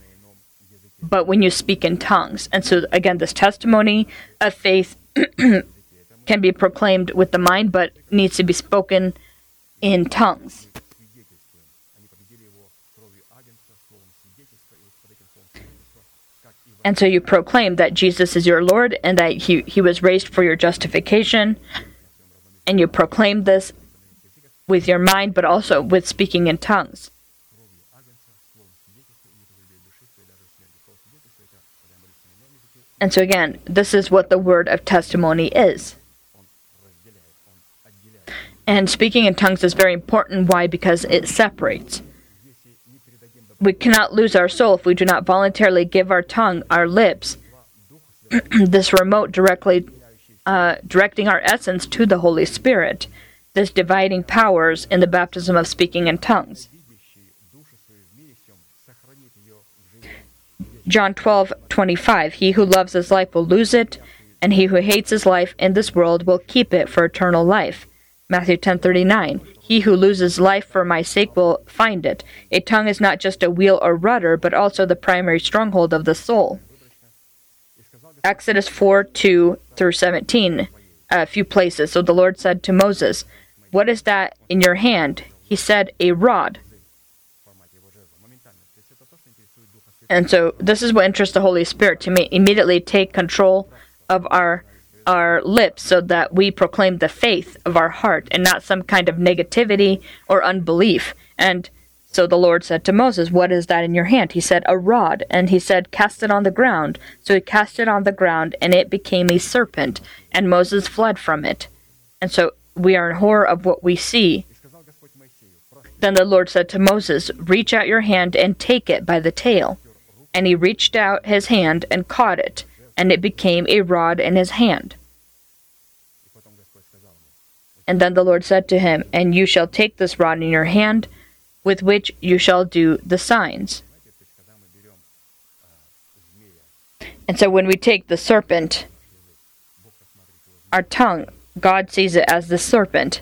but when you speak in tongues. And so again, this testimony of faith can be proclaimed with the mind, but needs to be spoken in tongues. And so you proclaim that Jesus is your Lord and that he, he was raised for your justification and you proclaim this with your mind, but also with speaking in tongues. And so, again, this is what the word of testimony is. And speaking in tongues is very important. Why? Because it separates. We cannot lose our soul if we do not voluntarily give our tongue, our lips, this remote directly uh, directing our essence to the Holy Spirit, this dividing powers in the baptism of speaking in tongues. John 12:25 He who loves his life will lose it, and he who hates his life in this world will keep it for eternal life. Matthew 10:39 He who loses life for my sake will find it. A tongue is not just a wheel or rudder, but also the primary stronghold of the soul. Exodus 4 2 through 17, a few places. So the Lord said to Moses, What is that in your hand? He said, A rod. And so this is what interests the Holy Spirit to me, immediately take control of our our lips so that we proclaim the faith of our heart and not some kind of negativity or unbelief. And so the Lord said to Moses, What is that in your hand? He said, A rod. And he said, Cast it on the ground. So he cast it on the ground, and it became a serpent, and Moses fled from it. And so we are in horror of what we see. Then the Lord said to Moses, Reach out your hand and take it by the tail. And he reached out his hand and caught it, and it became a rod in his hand. And then the Lord said to him, And you shall take this rod in your hand with which you shall do the signs. And so when we take the serpent, our tongue, God sees it as the serpent,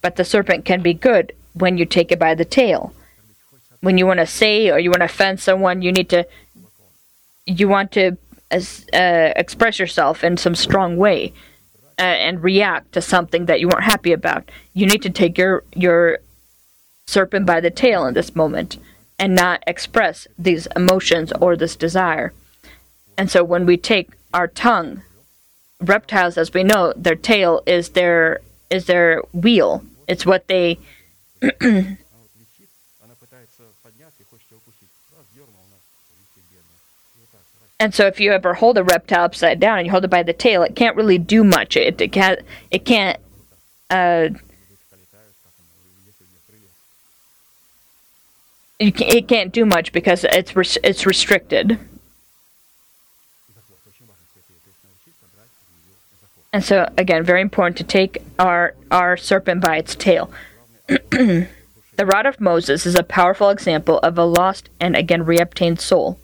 but the serpent can be good when you take it by the tail. When you want to say or you want to offend someone, you need to you want to uh, express yourself in some strong way uh, and react to something that you weren't happy about. You need to take your your serpent by the tail in this moment and not express these emotions or this desire. And so when we take our tongue, reptiles as we know, their tail is their is their wheel. It's what they And so if you ever hold a reptile upside down and you hold it by the tail, it can't really do much. It, it can't it can't uh, it can't do much because it's res- it's restricted. And so again, very important to take our our serpent by its tail. the rod of Moses is a powerful example of a lost and again reobtained soul.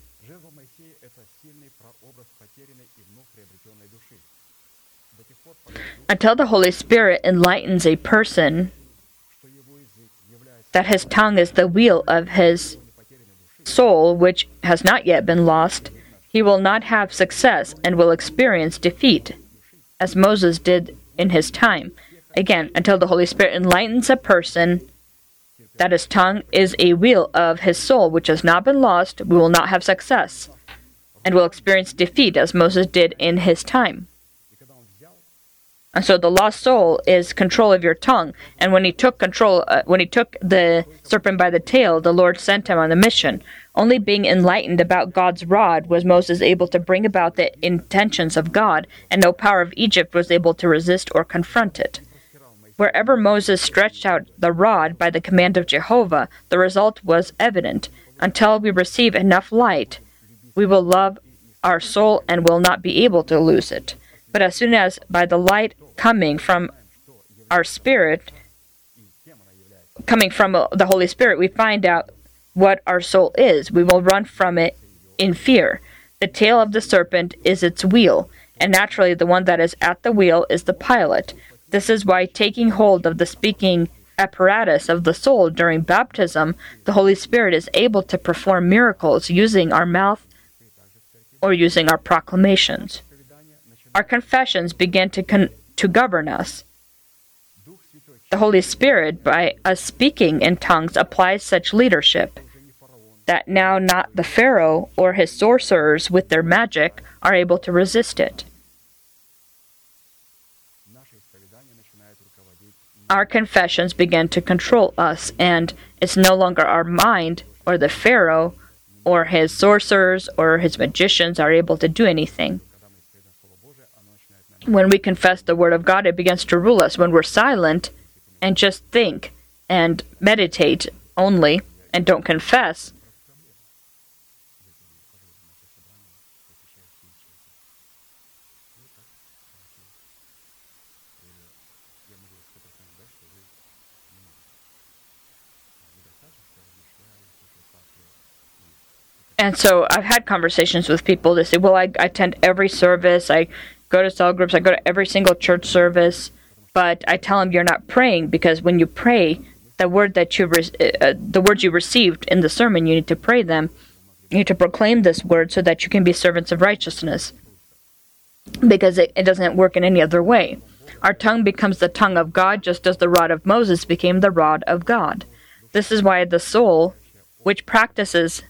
Until the Holy Spirit enlightens a person that his tongue is the wheel of his soul, which has not yet been lost, he will not have success and will experience defeat, as Moses did in his time. Again, until the Holy Spirit enlightens a person that his tongue is a wheel of his soul, which has not been lost, we will not have success and will experience defeat, as Moses did in his time. And so the lost soul is control of your tongue. And when he took control, uh, when he took the serpent by the tail, the Lord sent him on a mission. Only being enlightened about God's rod was Moses able to bring about the intentions of God, and no power of Egypt was able to resist or confront it. Wherever Moses stretched out the rod by the command of Jehovah, the result was evident. Until we receive enough light, we will love our soul and will not be able to lose it. But as soon as by the light coming from our spirit, coming from the Holy Spirit, we find out what our soul is, we will run from it in fear. The tail of the serpent is its wheel, and naturally the one that is at the wheel is the pilot. This is why taking hold of the speaking apparatus of the soul during baptism, the Holy Spirit is able to perform miracles using our mouth or using our proclamations. Our confessions begin to con- to govern us. The Holy Spirit, by us speaking in tongues, applies such leadership that now not the Pharaoh or his sorcerers with their magic are able to resist it. Our confessions begin to control us, and it's no longer our mind or the Pharaoh or his sorcerers or his magicians are able to do anything. When we confess the Word of God, it begins to rule us. When we're silent and just think and meditate only and don't confess, And so I've had conversations with people. They say, "Well, I, I attend every service. I go to cell groups. I go to every single church service." But I tell them you're not praying because when you pray, the word that you re- uh, the words you received in the sermon, you need to pray them. You need to proclaim this word so that you can be servants of righteousness. Because it, it doesn't work in any other way. Our tongue becomes the tongue of God, just as the rod of Moses became the rod of God. This is why the soul, which practices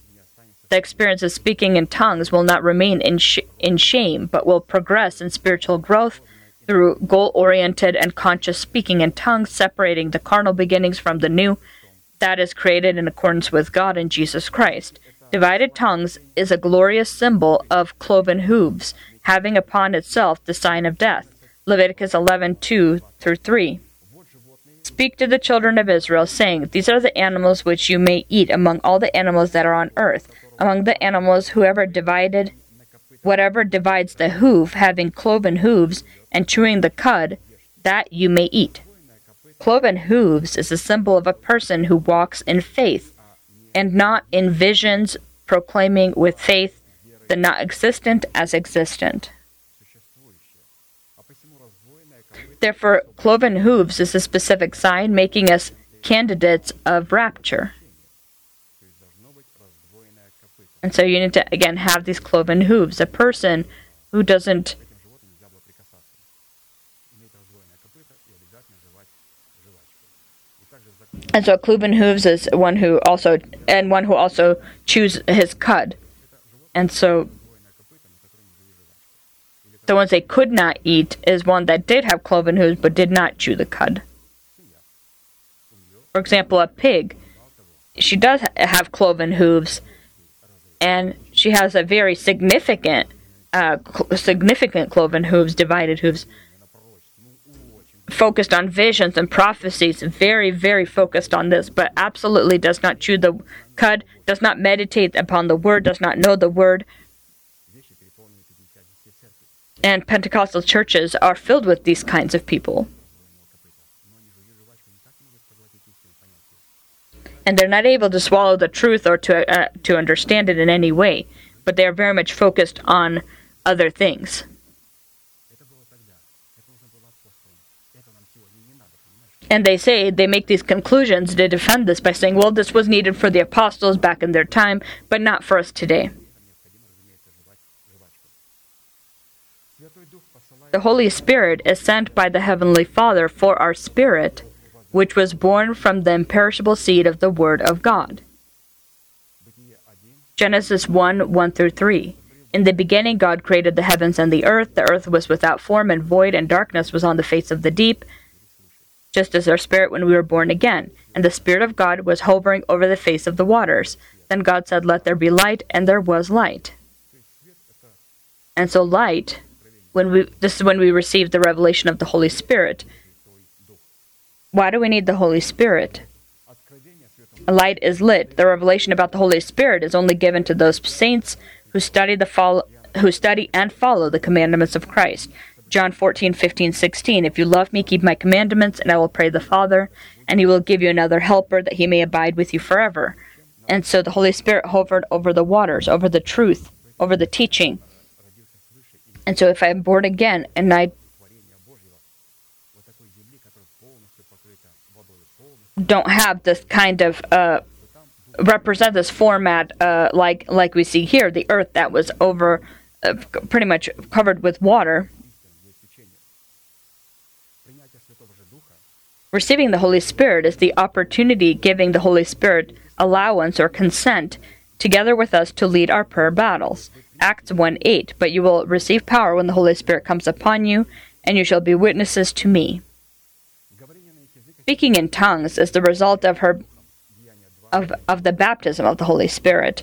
the experience of speaking in tongues will not remain in, sh- in shame, but will progress in spiritual growth through goal oriented and conscious speaking in tongues, separating the carnal beginnings from the new that is created in accordance with God and Jesus Christ. Divided tongues is a glorious symbol of cloven hooves, having upon itself the sign of death. Leviticus 11 2 through 3. Speak to the children of Israel, saying, These are the animals which you may eat among all the animals that are on earth among the animals whoever divided whatever divides the hoof having cloven hooves and chewing the cud that you may eat. Cloven hooves is a symbol of a person who walks in faith and not in visions proclaiming with faith the not existent as existent. Therefore cloven hooves is a specific sign making us candidates of rapture. And so you need to again have these cloven hooves. A person who doesn't And so cloven hooves is one who also and one who also chews his cud. And so the ones they could not eat is one that did have cloven hooves but did not chew the cud. For example, a pig, she does have cloven hooves, and she has a very significant, uh, cl- significant cloven hooves, divided hooves, focused on visions and prophecies, very, very focused on this, but absolutely does not chew the cud, does not meditate upon the word, does not know the word. And Pentecostal churches are filled with these kinds of people. and they're not able to swallow the truth or to uh, to understand it in any way, but they are very much focused on other things. And they say they make these conclusions. They defend this by saying, "Well, this was needed for the apostles back in their time, but not for us today." The Holy Spirit is sent by the Heavenly Father for our spirit which was born from the imperishable seed of the Word of God. Genesis 1 1 through 3. In the beginning, God created the heavens and the earth. The earth was without form and void, and darkness was on the face of the deep, just as our spirit when we were born again. And the Spirit of God was hovering over the face of the waters. Then God said, Let there be light, and there was light. And so, light, when we, this is when we receive the revelation of the Holy Spirit. Why do we need the Holy Spirit? A light is lit. The revelation about the Holy Spirit is only given to those saints who study the who study and follow the commandments of Christ. John 14, 15, 16. If you love me, keep my commandments, and I will pray the Father, and he will give you another helper that he may abide with you forever. And so the Holy Spirit hovered over the waters, over the truth, over the teaching. And so if I am born again and I don't have this kind of uh, represent this format uh, like like we see here, the Earth that was over uh, pretty much covered with water. Receiving the Holy Spirit is the opportunity giving the Holy Spirit allowance or consent together with us to lead our prayer battles. Acts 1 8. But you will receive power when the Holy Spirit comes upon you, and you shall be witnesses to me speaking in tongues is the result of her of, of the baptism of the Holy Spirit.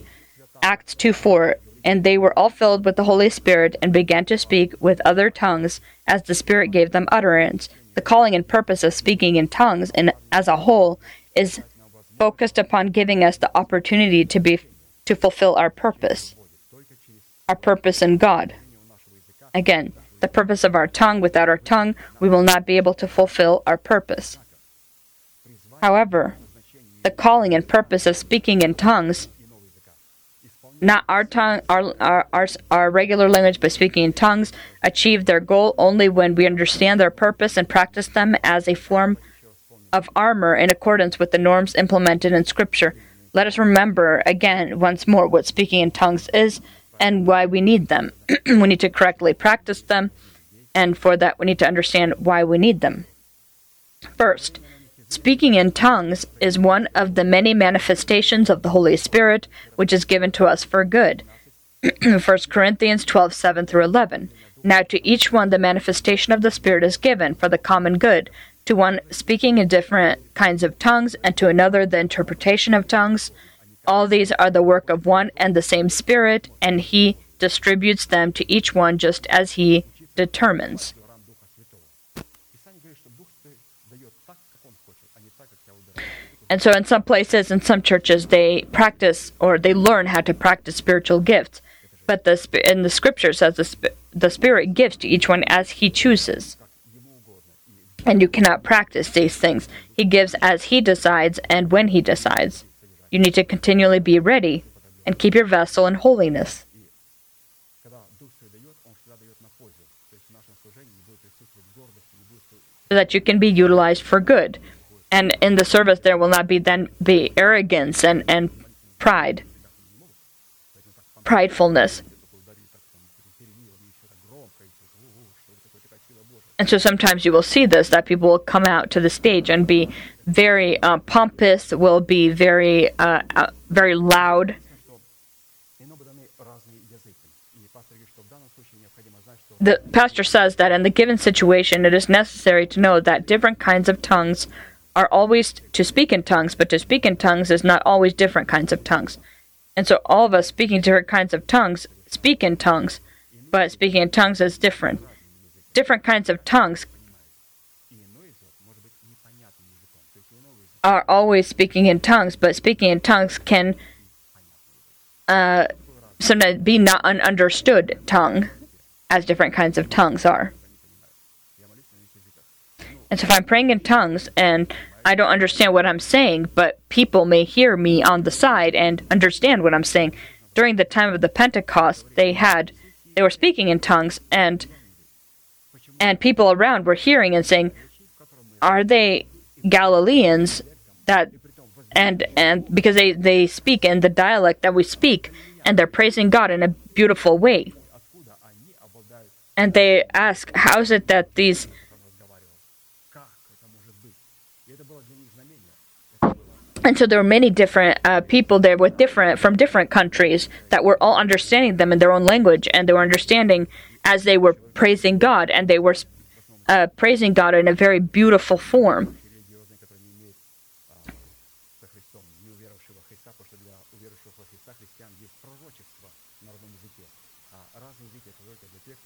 Acts 2 4 And they were all filled with the Holy Spirit and began to speak with other tongues as the Spirit gave them utterance. The calling and purpose of speaking in tongues and as a whole is focused upon giving us the opportunity to be to fulfill our purpose. Our purpose in God. Again, the purpose of our tongue without our tongue we will not be able to fulfill our purpose. However, the calling and purpose of speaking in tongues, not our tongue, our, our, our, our regular language, but speaking in tongues, achieve their goal only when we understand their purpose and practice them as a form of armor in accordance with the norms implemented in Scripture. Let us remember again, once more, what speaking in tongues is and why we need them. we need to correctly practice them, and for that, we need to understand why we need them. First, Speaking in tongues is one of the many manifestations of the Holy Spirit which is given to us for good. 1 Corinthians 12 7 through 11. Now to each one the manifestation of the Spirit is given for the common good, to one speaking in different kinds of tongues, and to another the interpretation of tongues. All these are the work of one and the same Spirit, and He distributes them to each one just as He determines. And so, in some places, in some churches, they practice or they learn how to practice spiritual gifts. But the in the scripture says the, the Spirit gives to each one as He chooses. And you cannot practice these things. He gives as He decides and when He decides. You need to continually be ready and keep your vessel in holiness. So that you can be utilized for good and in the service there will not be then be arrogance and, and pride. Pridefulness. And so sometimes you will see this that people will come out to the stage and be very uh, pompous will be very uh, uh, very loud. The pastor says that in the given situation it is necessary to know that different kinds of tongues are always to speak in tongues, but to speak in tongues is not always different kinds of tongues. And so all of us speaking different kinds of tongues speak in tongues, but speaking in tongues is different. Different kinds of tongues are always speaking in tongues, but speaking in tongues can uh, sometimes be not an understood tongue, as different kinds of tongues are. And so if I'm praying in tongues and I don't understand what I'm saying, but people may hear me on the side and understand what I'm saying. During the time of the Pentecost, they had they were speaking in tongues and and people around were hearing and saying, "Are they Galileans that and and because they they speak in the dialect that we speak and they're praising God in a beautiful way." And they ask, "How is it that these and so there were many different uh, people there with different from different countries that were all understanding them in their own language and they were understanding as they were praising god and they were uh, praising god in a very beautiful form.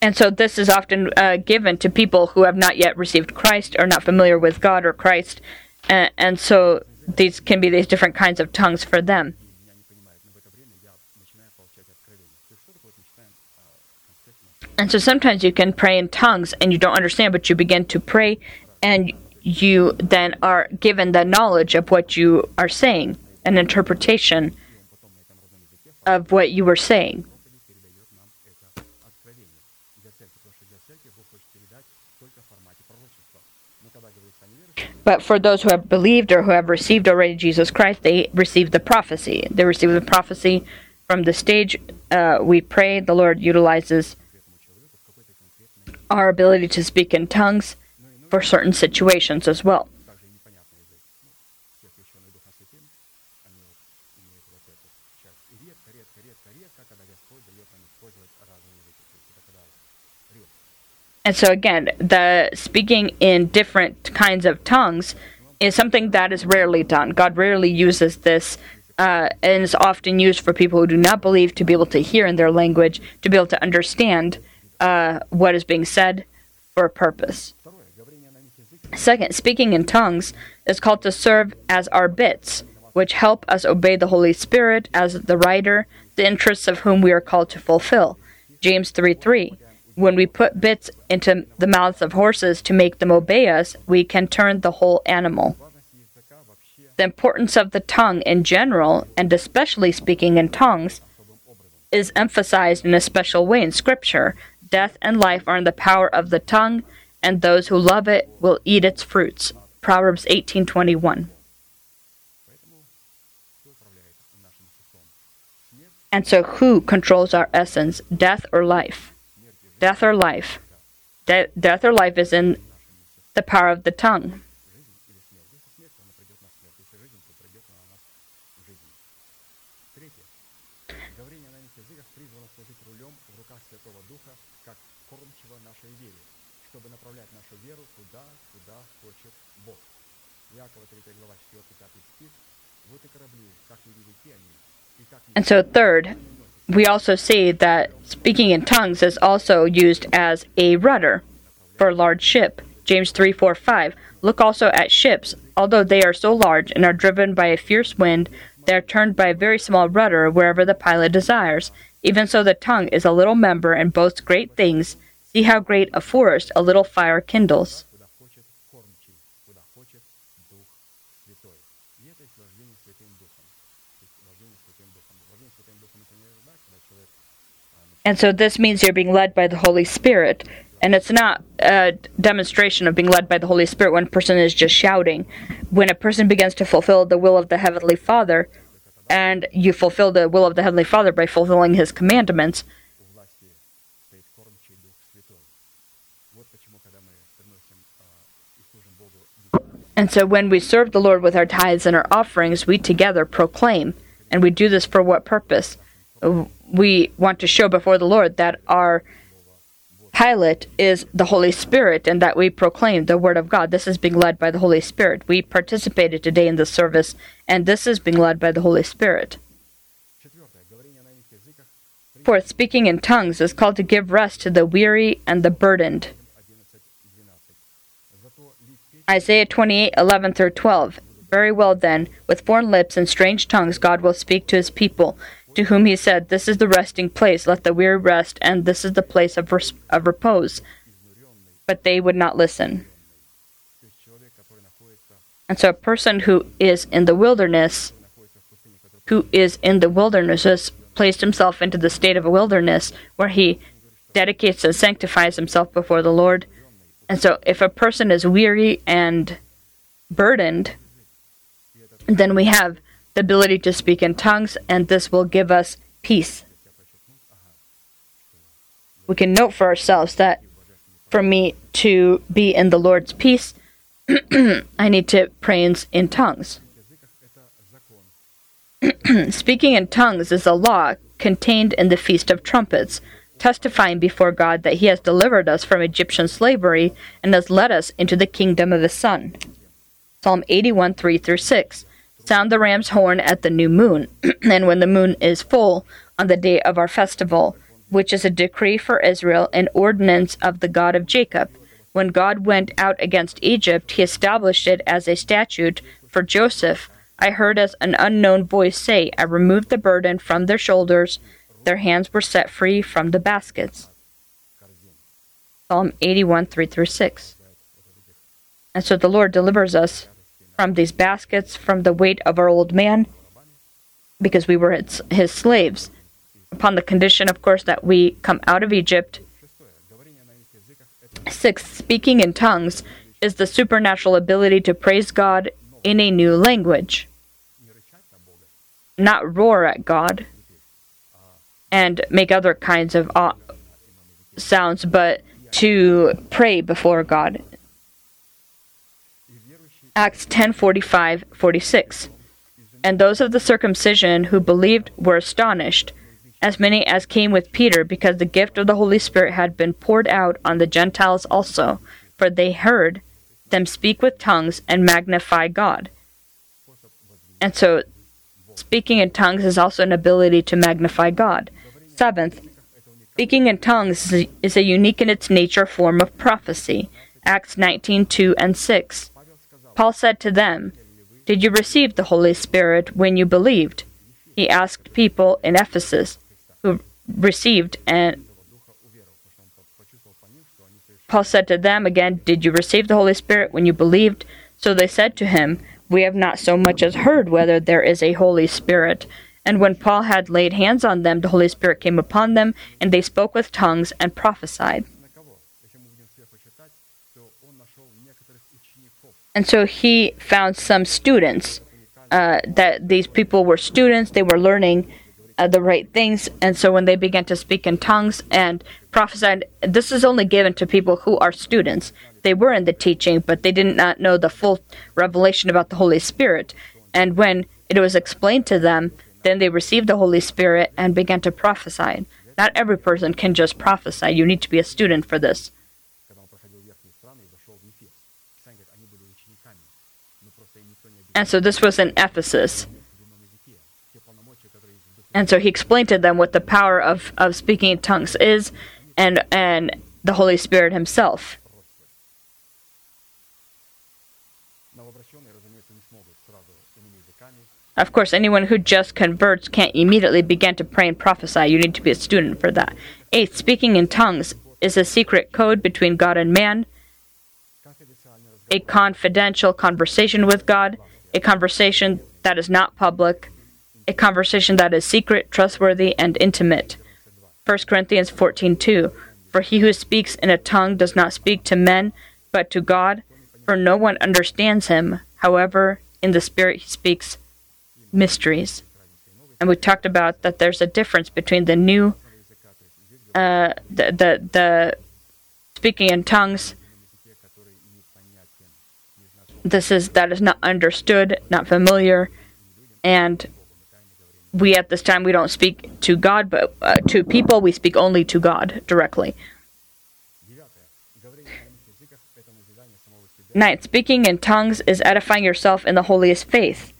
And so this is often uh, given to people who have not yet received Christ, or not familiar with God or Christ, and, and so these can be these different kinds of tongues for them. And so sometimes you can pray in tongues and you don't understand, but you begin to pray and you then are given the knowledge of what you are saying, an interpretation of what you were saying. But for those who have believed or who have received already Jesus Christ, they receive the prophecy. They receive the prophecy from the stage uh, we pray. The Lord utilizes our ability to speak in tongues for certain situations as well. And so again, the speaking in different kinds of tongues is something that is rarely done. God rarely uses this uh, and is often used for people who do not believe to be able to hear in their language, to be able to understand uh, what is being said for a purpose. Second, speaking in tongues is called to serve as our bits, which help us obey the Holy Spirit as the writer, the interests of whom we are called to fulfill. James 3 3. When we put bits into the mouths of horses to make them obey us, we can turn the whole animal. The importance of the tongue in general, and especially speaking in tongues, is emphasized in a special way in Scripture. Death and life are in the power of the tongue, and those who love it will eat its fruits. Proverbs 18:21. And so who controls our essence, death or life? death or life. De- death or life is in the power of the tongue. And so, third, we also see that speaking in tongues is also used as a rudder for a large ship. James 3 4 5. Look also at ships. Although they are so large and are driven by a fierce wind, they are turned by a very small rudder wherever the pilot desires. Even so, the tongue is a little member and boasts great things. See how great a forest a little fire kindles. And so this means you're being led by the Holy Spirit. And it's not a demonstration of being led by the Holy Spirit when a person is just shouting. When a person begins to fulfill the will of the Heavenly Father, and you fulfill the will of the Heavenly Father by fulfilling His commandments, And so when we serve the Lord with our tithes and our offerings, we together proclaim. And we do this for what purpose? we want to show before the Lord that our pilot is the Holy Spirit and that we proclaim the Word of God. This is being led by the Holy Spirit. We participated today in this service, and this is being led by the Holy Spirit. Fourth, speaking in tongues is called to give rest to the weary and the burdened. Isaiah 28 11 through 12. Very well then, with foreign lips and strange tongues, God will speak to his people to whom he said, This is the resting place, let the weary rest, and this is the place of, res- of repose. But they would not listen. And so, a person who is in the wilderness, who is in the wilderness, has placed himself into the state of a wilderness where he dedicates and sanctifies himself before the Lord. And so, if a person is weary and burdened, then we have ability to speak in tongues, and this will give us peace. We can note for ourselves that for me to be in the Lord's peace, I need to pray in, in tongues. Speaking in tongues is a law contained in the Feast of Trumpets, testifying before God that He has delivered us from Egyptian slavery and has led us into the kingdom of His Son. Psalm 81 3 through 6. Sound the ram's horn at the new moon, and when the moon is full, on the day of our festival, which is a decree for Israel, an ordinance of the God of Jacob. When God went out against Egypt, he established it as a statute for Joseph. I heard as an unknown voice say, I removed the burden from their shoulders, their hands were set free from the baskets. Psalm 81 3 through 6. And so the Lord delivers us from these baskets from the weight of our old man, because we were his, his slaves, upon the condition, of course, that we come out of Egypt. Sixth, speaking in tongues is the supernatural ability to praise God in a new language, not roar at God and make other kinds of uh, sounds, but to pray before God Acts 10:45, 46. And those of the circumcision who believed were astonished, as many as came with Peter, because the gift of the Holy Spirit had been poured out on the Gentiles also, for they heard them speak with tongues and magnify God. And so, speaking in tongues is also an ability to magnify God. Seventh, speaking in tongues is a unique in its nature form of prophecy. Acts 19:2 and 6. Paul said to them, Did you receive the Holy Spirit when you believed? He asked people in Ephesus who received, and Paul said to them again, Did you receive the Holy Spirit when you believed? So they said to him, We have not so much as heard whether there is a Holy Spirit. And when Paul had laid hands on them, the Holy Spirit came upon them, and they spoke with tongues and prophesied. And so he found some students, uh, that these people were students, they were learning uh, the right things. And so when they began to speak in tongues and prophesied, this is only given to people who are students. They were in the teaching, but they did not know the full revelation about the Holy Spirit. And when it was explained to them, then they received the Holy Spirit and began to prophesy. Not every person can just prophesy. You need to be a student for this. And so this was in Ephesus. And so he explained to them what the power of, of speaking in tongues is and and the Holy Spirit himself. Of course, anyone who just converts can't immediately begin to pray and prophesy. You need to be a student for that. Eighth, speaking in tongues is a secret code between God and man, a confidential conversation with God, a conversation that is not public, a conversation that is secret, trustworthy, and intimate. 1 Corinthians 14:2 For he who speaks in a tongue does not speak to men, but to God, for no one understands him. However, in the spirit he speaks mysteries. And we talked about that there's a difference between the new uh, the, the the speaking in tongues this is that is not understood, not familiar, and we at this time we don't speak to God, but uh, to people we speak only to God directly. Ninth, speaking in tongues is edifying yourself in the holiest faith.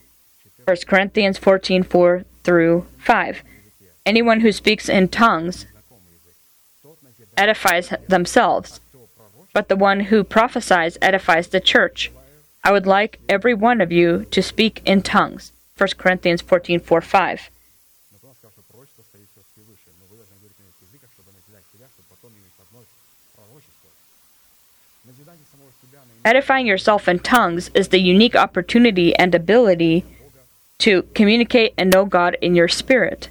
1 Corinthians 14 4 through 5. Anyone who speaks in tongues edifies themselves, but the one who prophesies edifies the church. I would like every one of you to speak in tongues. 1 Corinthians 14 4 5. Edifying yourself in tongues is the unique opportunity and ability to communicate and know God in your spirit.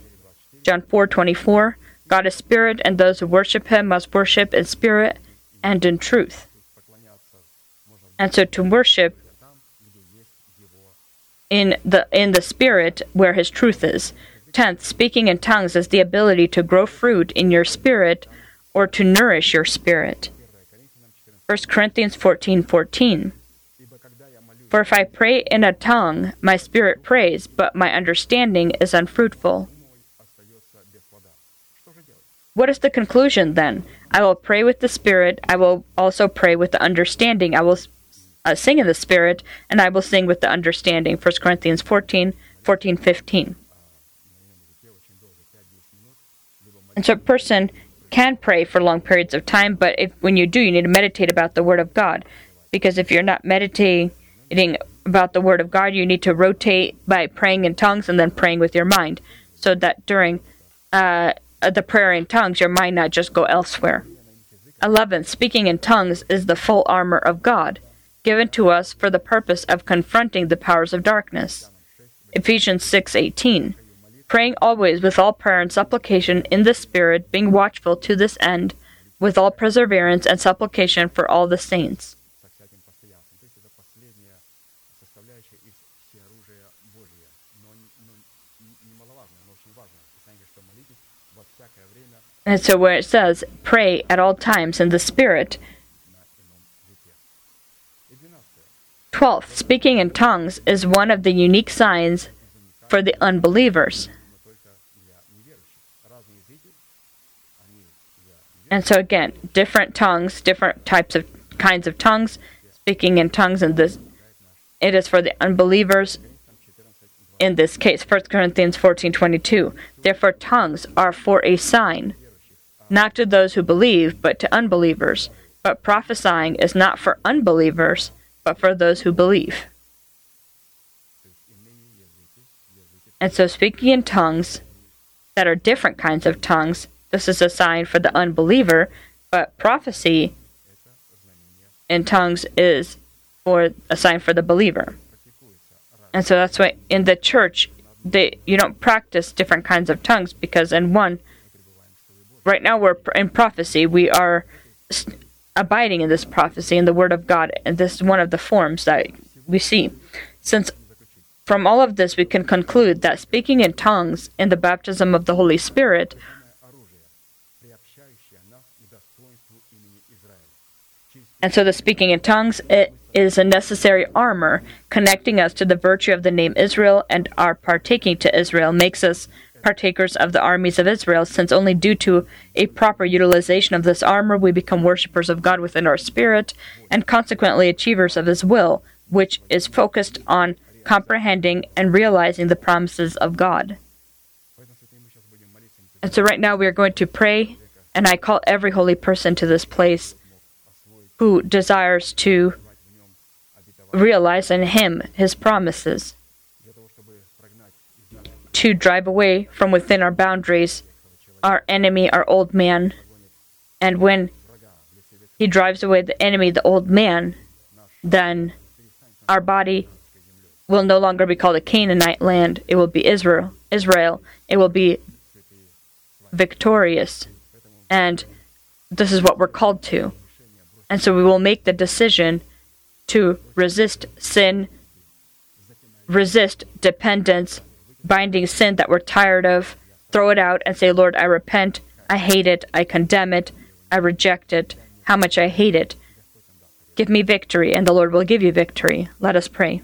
John 4:24 God is spirit and those who worship him must worship in spirit and in truth. And so to worship in the in the spirit where his truth is. Tenth, speaking in tongues is the ability to grow fruit in your spirit or to nourish your spirit. 1 Corinthians 14 14. For if I pray in a tongue, my spirit prays, but my understanding is unfruitful. What is the conclusion then? I will pray with the spirit, I will also pray with the understanding, I will uh, sing in the spirit, and I will sing with the understanding. 1 Corinthians 14, 14, 15. And so a person can pray for long periods of time, but if when you do, you need to meditate about the Word of God. Because if you're not meditating about the Word of God, you need to rotate by praying in tongues and then praying with your mind, so that during uh, the prayer in tongues, your mind not just go elsewhere. 11. Speaking in tongues is the full armor of God, given to us for the purpose of confronting the powers of darkness. Ephesians 6:18. Praying always with all prayer and supplication in the spirit, being watchful to this end with all perseverance and supplication for all the saints. And so, where it says, pray at all times in the Spirit, Twelfth, speaking in tongues is one of the unique signs for the unbelievers. And so again, different tongues, different types of kinds of tongues, speaking in tongues in this it is for the unbelievers in this case, 1 Corinthians 14:22. Therefore tongues are for a sign, not to those who believe, but to unbelievers. But prophesying is not for unbelievers, but for those who believe And so speaking in tongues that are different kinds of tongues this is a sign for the unbeliever but prophecy in tongues is for a sign for the believer. And so that's why in the church they you don't practice different kinds of tongues because in one right now we're in prophecy we are abiding in this prophecy and the word of God, and this is one of the forms that we see. Since from all of this we can conclude that speaking in tongues and the baptism of the Holy Spirit and so the speaking in tongues it is a necessary armor connecting us to the virtue of the name Israel and our partaking to Israel makes us partakers of the armies of Israel, since only due to a proper utilization of this armor we become worshippers of God within our spirit, and consequently achievers of His will, which is focused on comprehending and realizing the promises of God. And so, right now, we are going to pray, and I call every holy person to this place who desires to realize in Him His promises to drive away from within our boundaries our enemy, our old man. And when He drives away the enemy, the old man, then our body will no longer be called a Canaanite land. It will be Israel. Israel. It will be victorious. And this is what we're called to. And so we will make the decision to resist sin, resist dependence, binding sin that we're tired of, throw it out and say, Lord, I repent, I hate it, I condemn it, I reject it, how much I hate it. Give me victory, and the Lord will give you victory. Let us pray.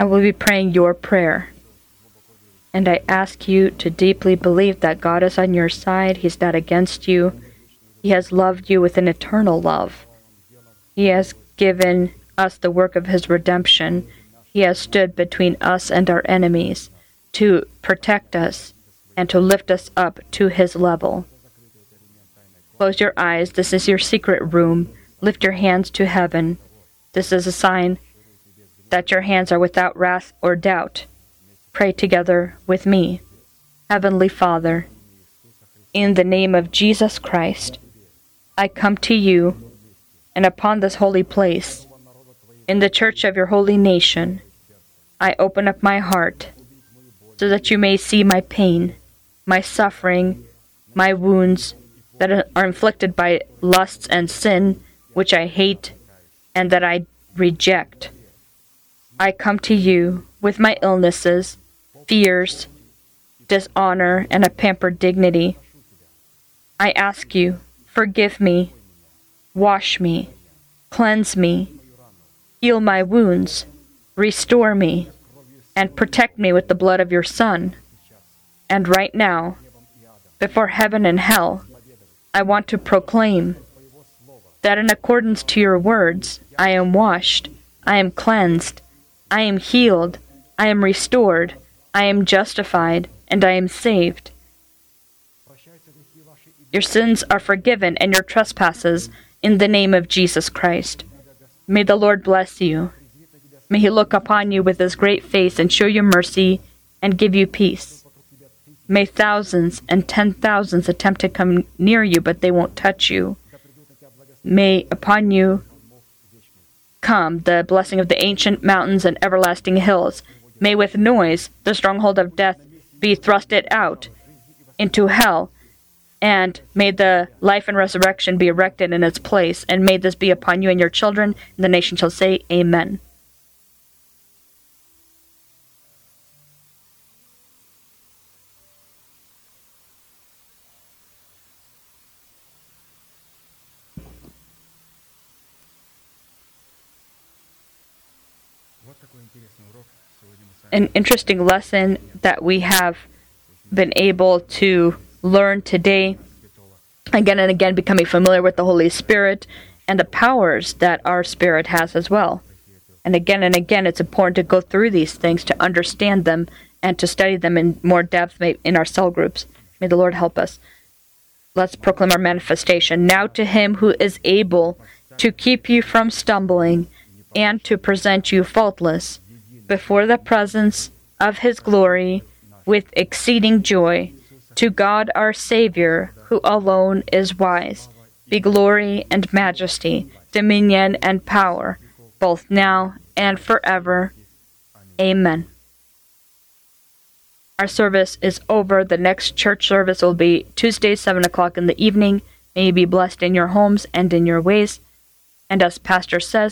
I will be praying your prayer. And I ask you to deeply believe that God is on your side. He's not against you. He has loved you with an eternal love. He has given us the work of His redemption. He has stood between us and our enemies to protect us and to lift us up to His level. Close your eyes. This is your secret room. Lift your hands to heaven. This is a sign that your hands are without wrath or doubt. Pray together with me. Heavenly Father, in the name of Jesus Christ, I come to you and upon this holy place, in the church of your holy nation, I open up my heart so that you may see my pain, my suffering, my wounds that are inflicted by lusts and sin, which I hate and that I reject. I come to you with my illnesses, fears, dishonor, and a pampered dignity. I ask you, forgive me, wash me, cleanse me, heal my wounds, restore me, and protect me with the blood of your Son. And right now, before heaven and hell, I want to proclaim that in accordance to your words, I am washed, I am cleansed, I am healed, I am restored, I am justified, and I am saved. Your sins are forgiven and your trespasses in the name of Jesus Christ. May the Lord bless you. May he look upon you with his great face and show you mercy and give you peace. May thousands and ten thousands attempt to come near you, but they won't touch you. May upon you come the blessing of the ancient mountains and everlasting hills. May with noise the stronghold of death be thrusted out into hell, and may the life and resurrection be erected in its place, and may this be upon you and your children, and the nation shall say, Amen. An interesting lesson that we have been able to learn today, again and again, becoming familiar with the Holy Spirit and the powers that our spirit has as well. And again and again, it's important to go through these things to understand them and to study them in more depth in our cell groups. May the Lord help us. Let's proclaim our manifestation. Now to him who is able to keep you from stumbling and to present you faultless before the presence of his glory with exceeding joy. To God our Savior, who alone is wise, be glory and majesty, dominion and power, both now and forever. Amen. Our service is over. The next church service will be Tuesday, 7 o'clock in the evening. May you be blessed in your homes and in your ways. And as Pastor says,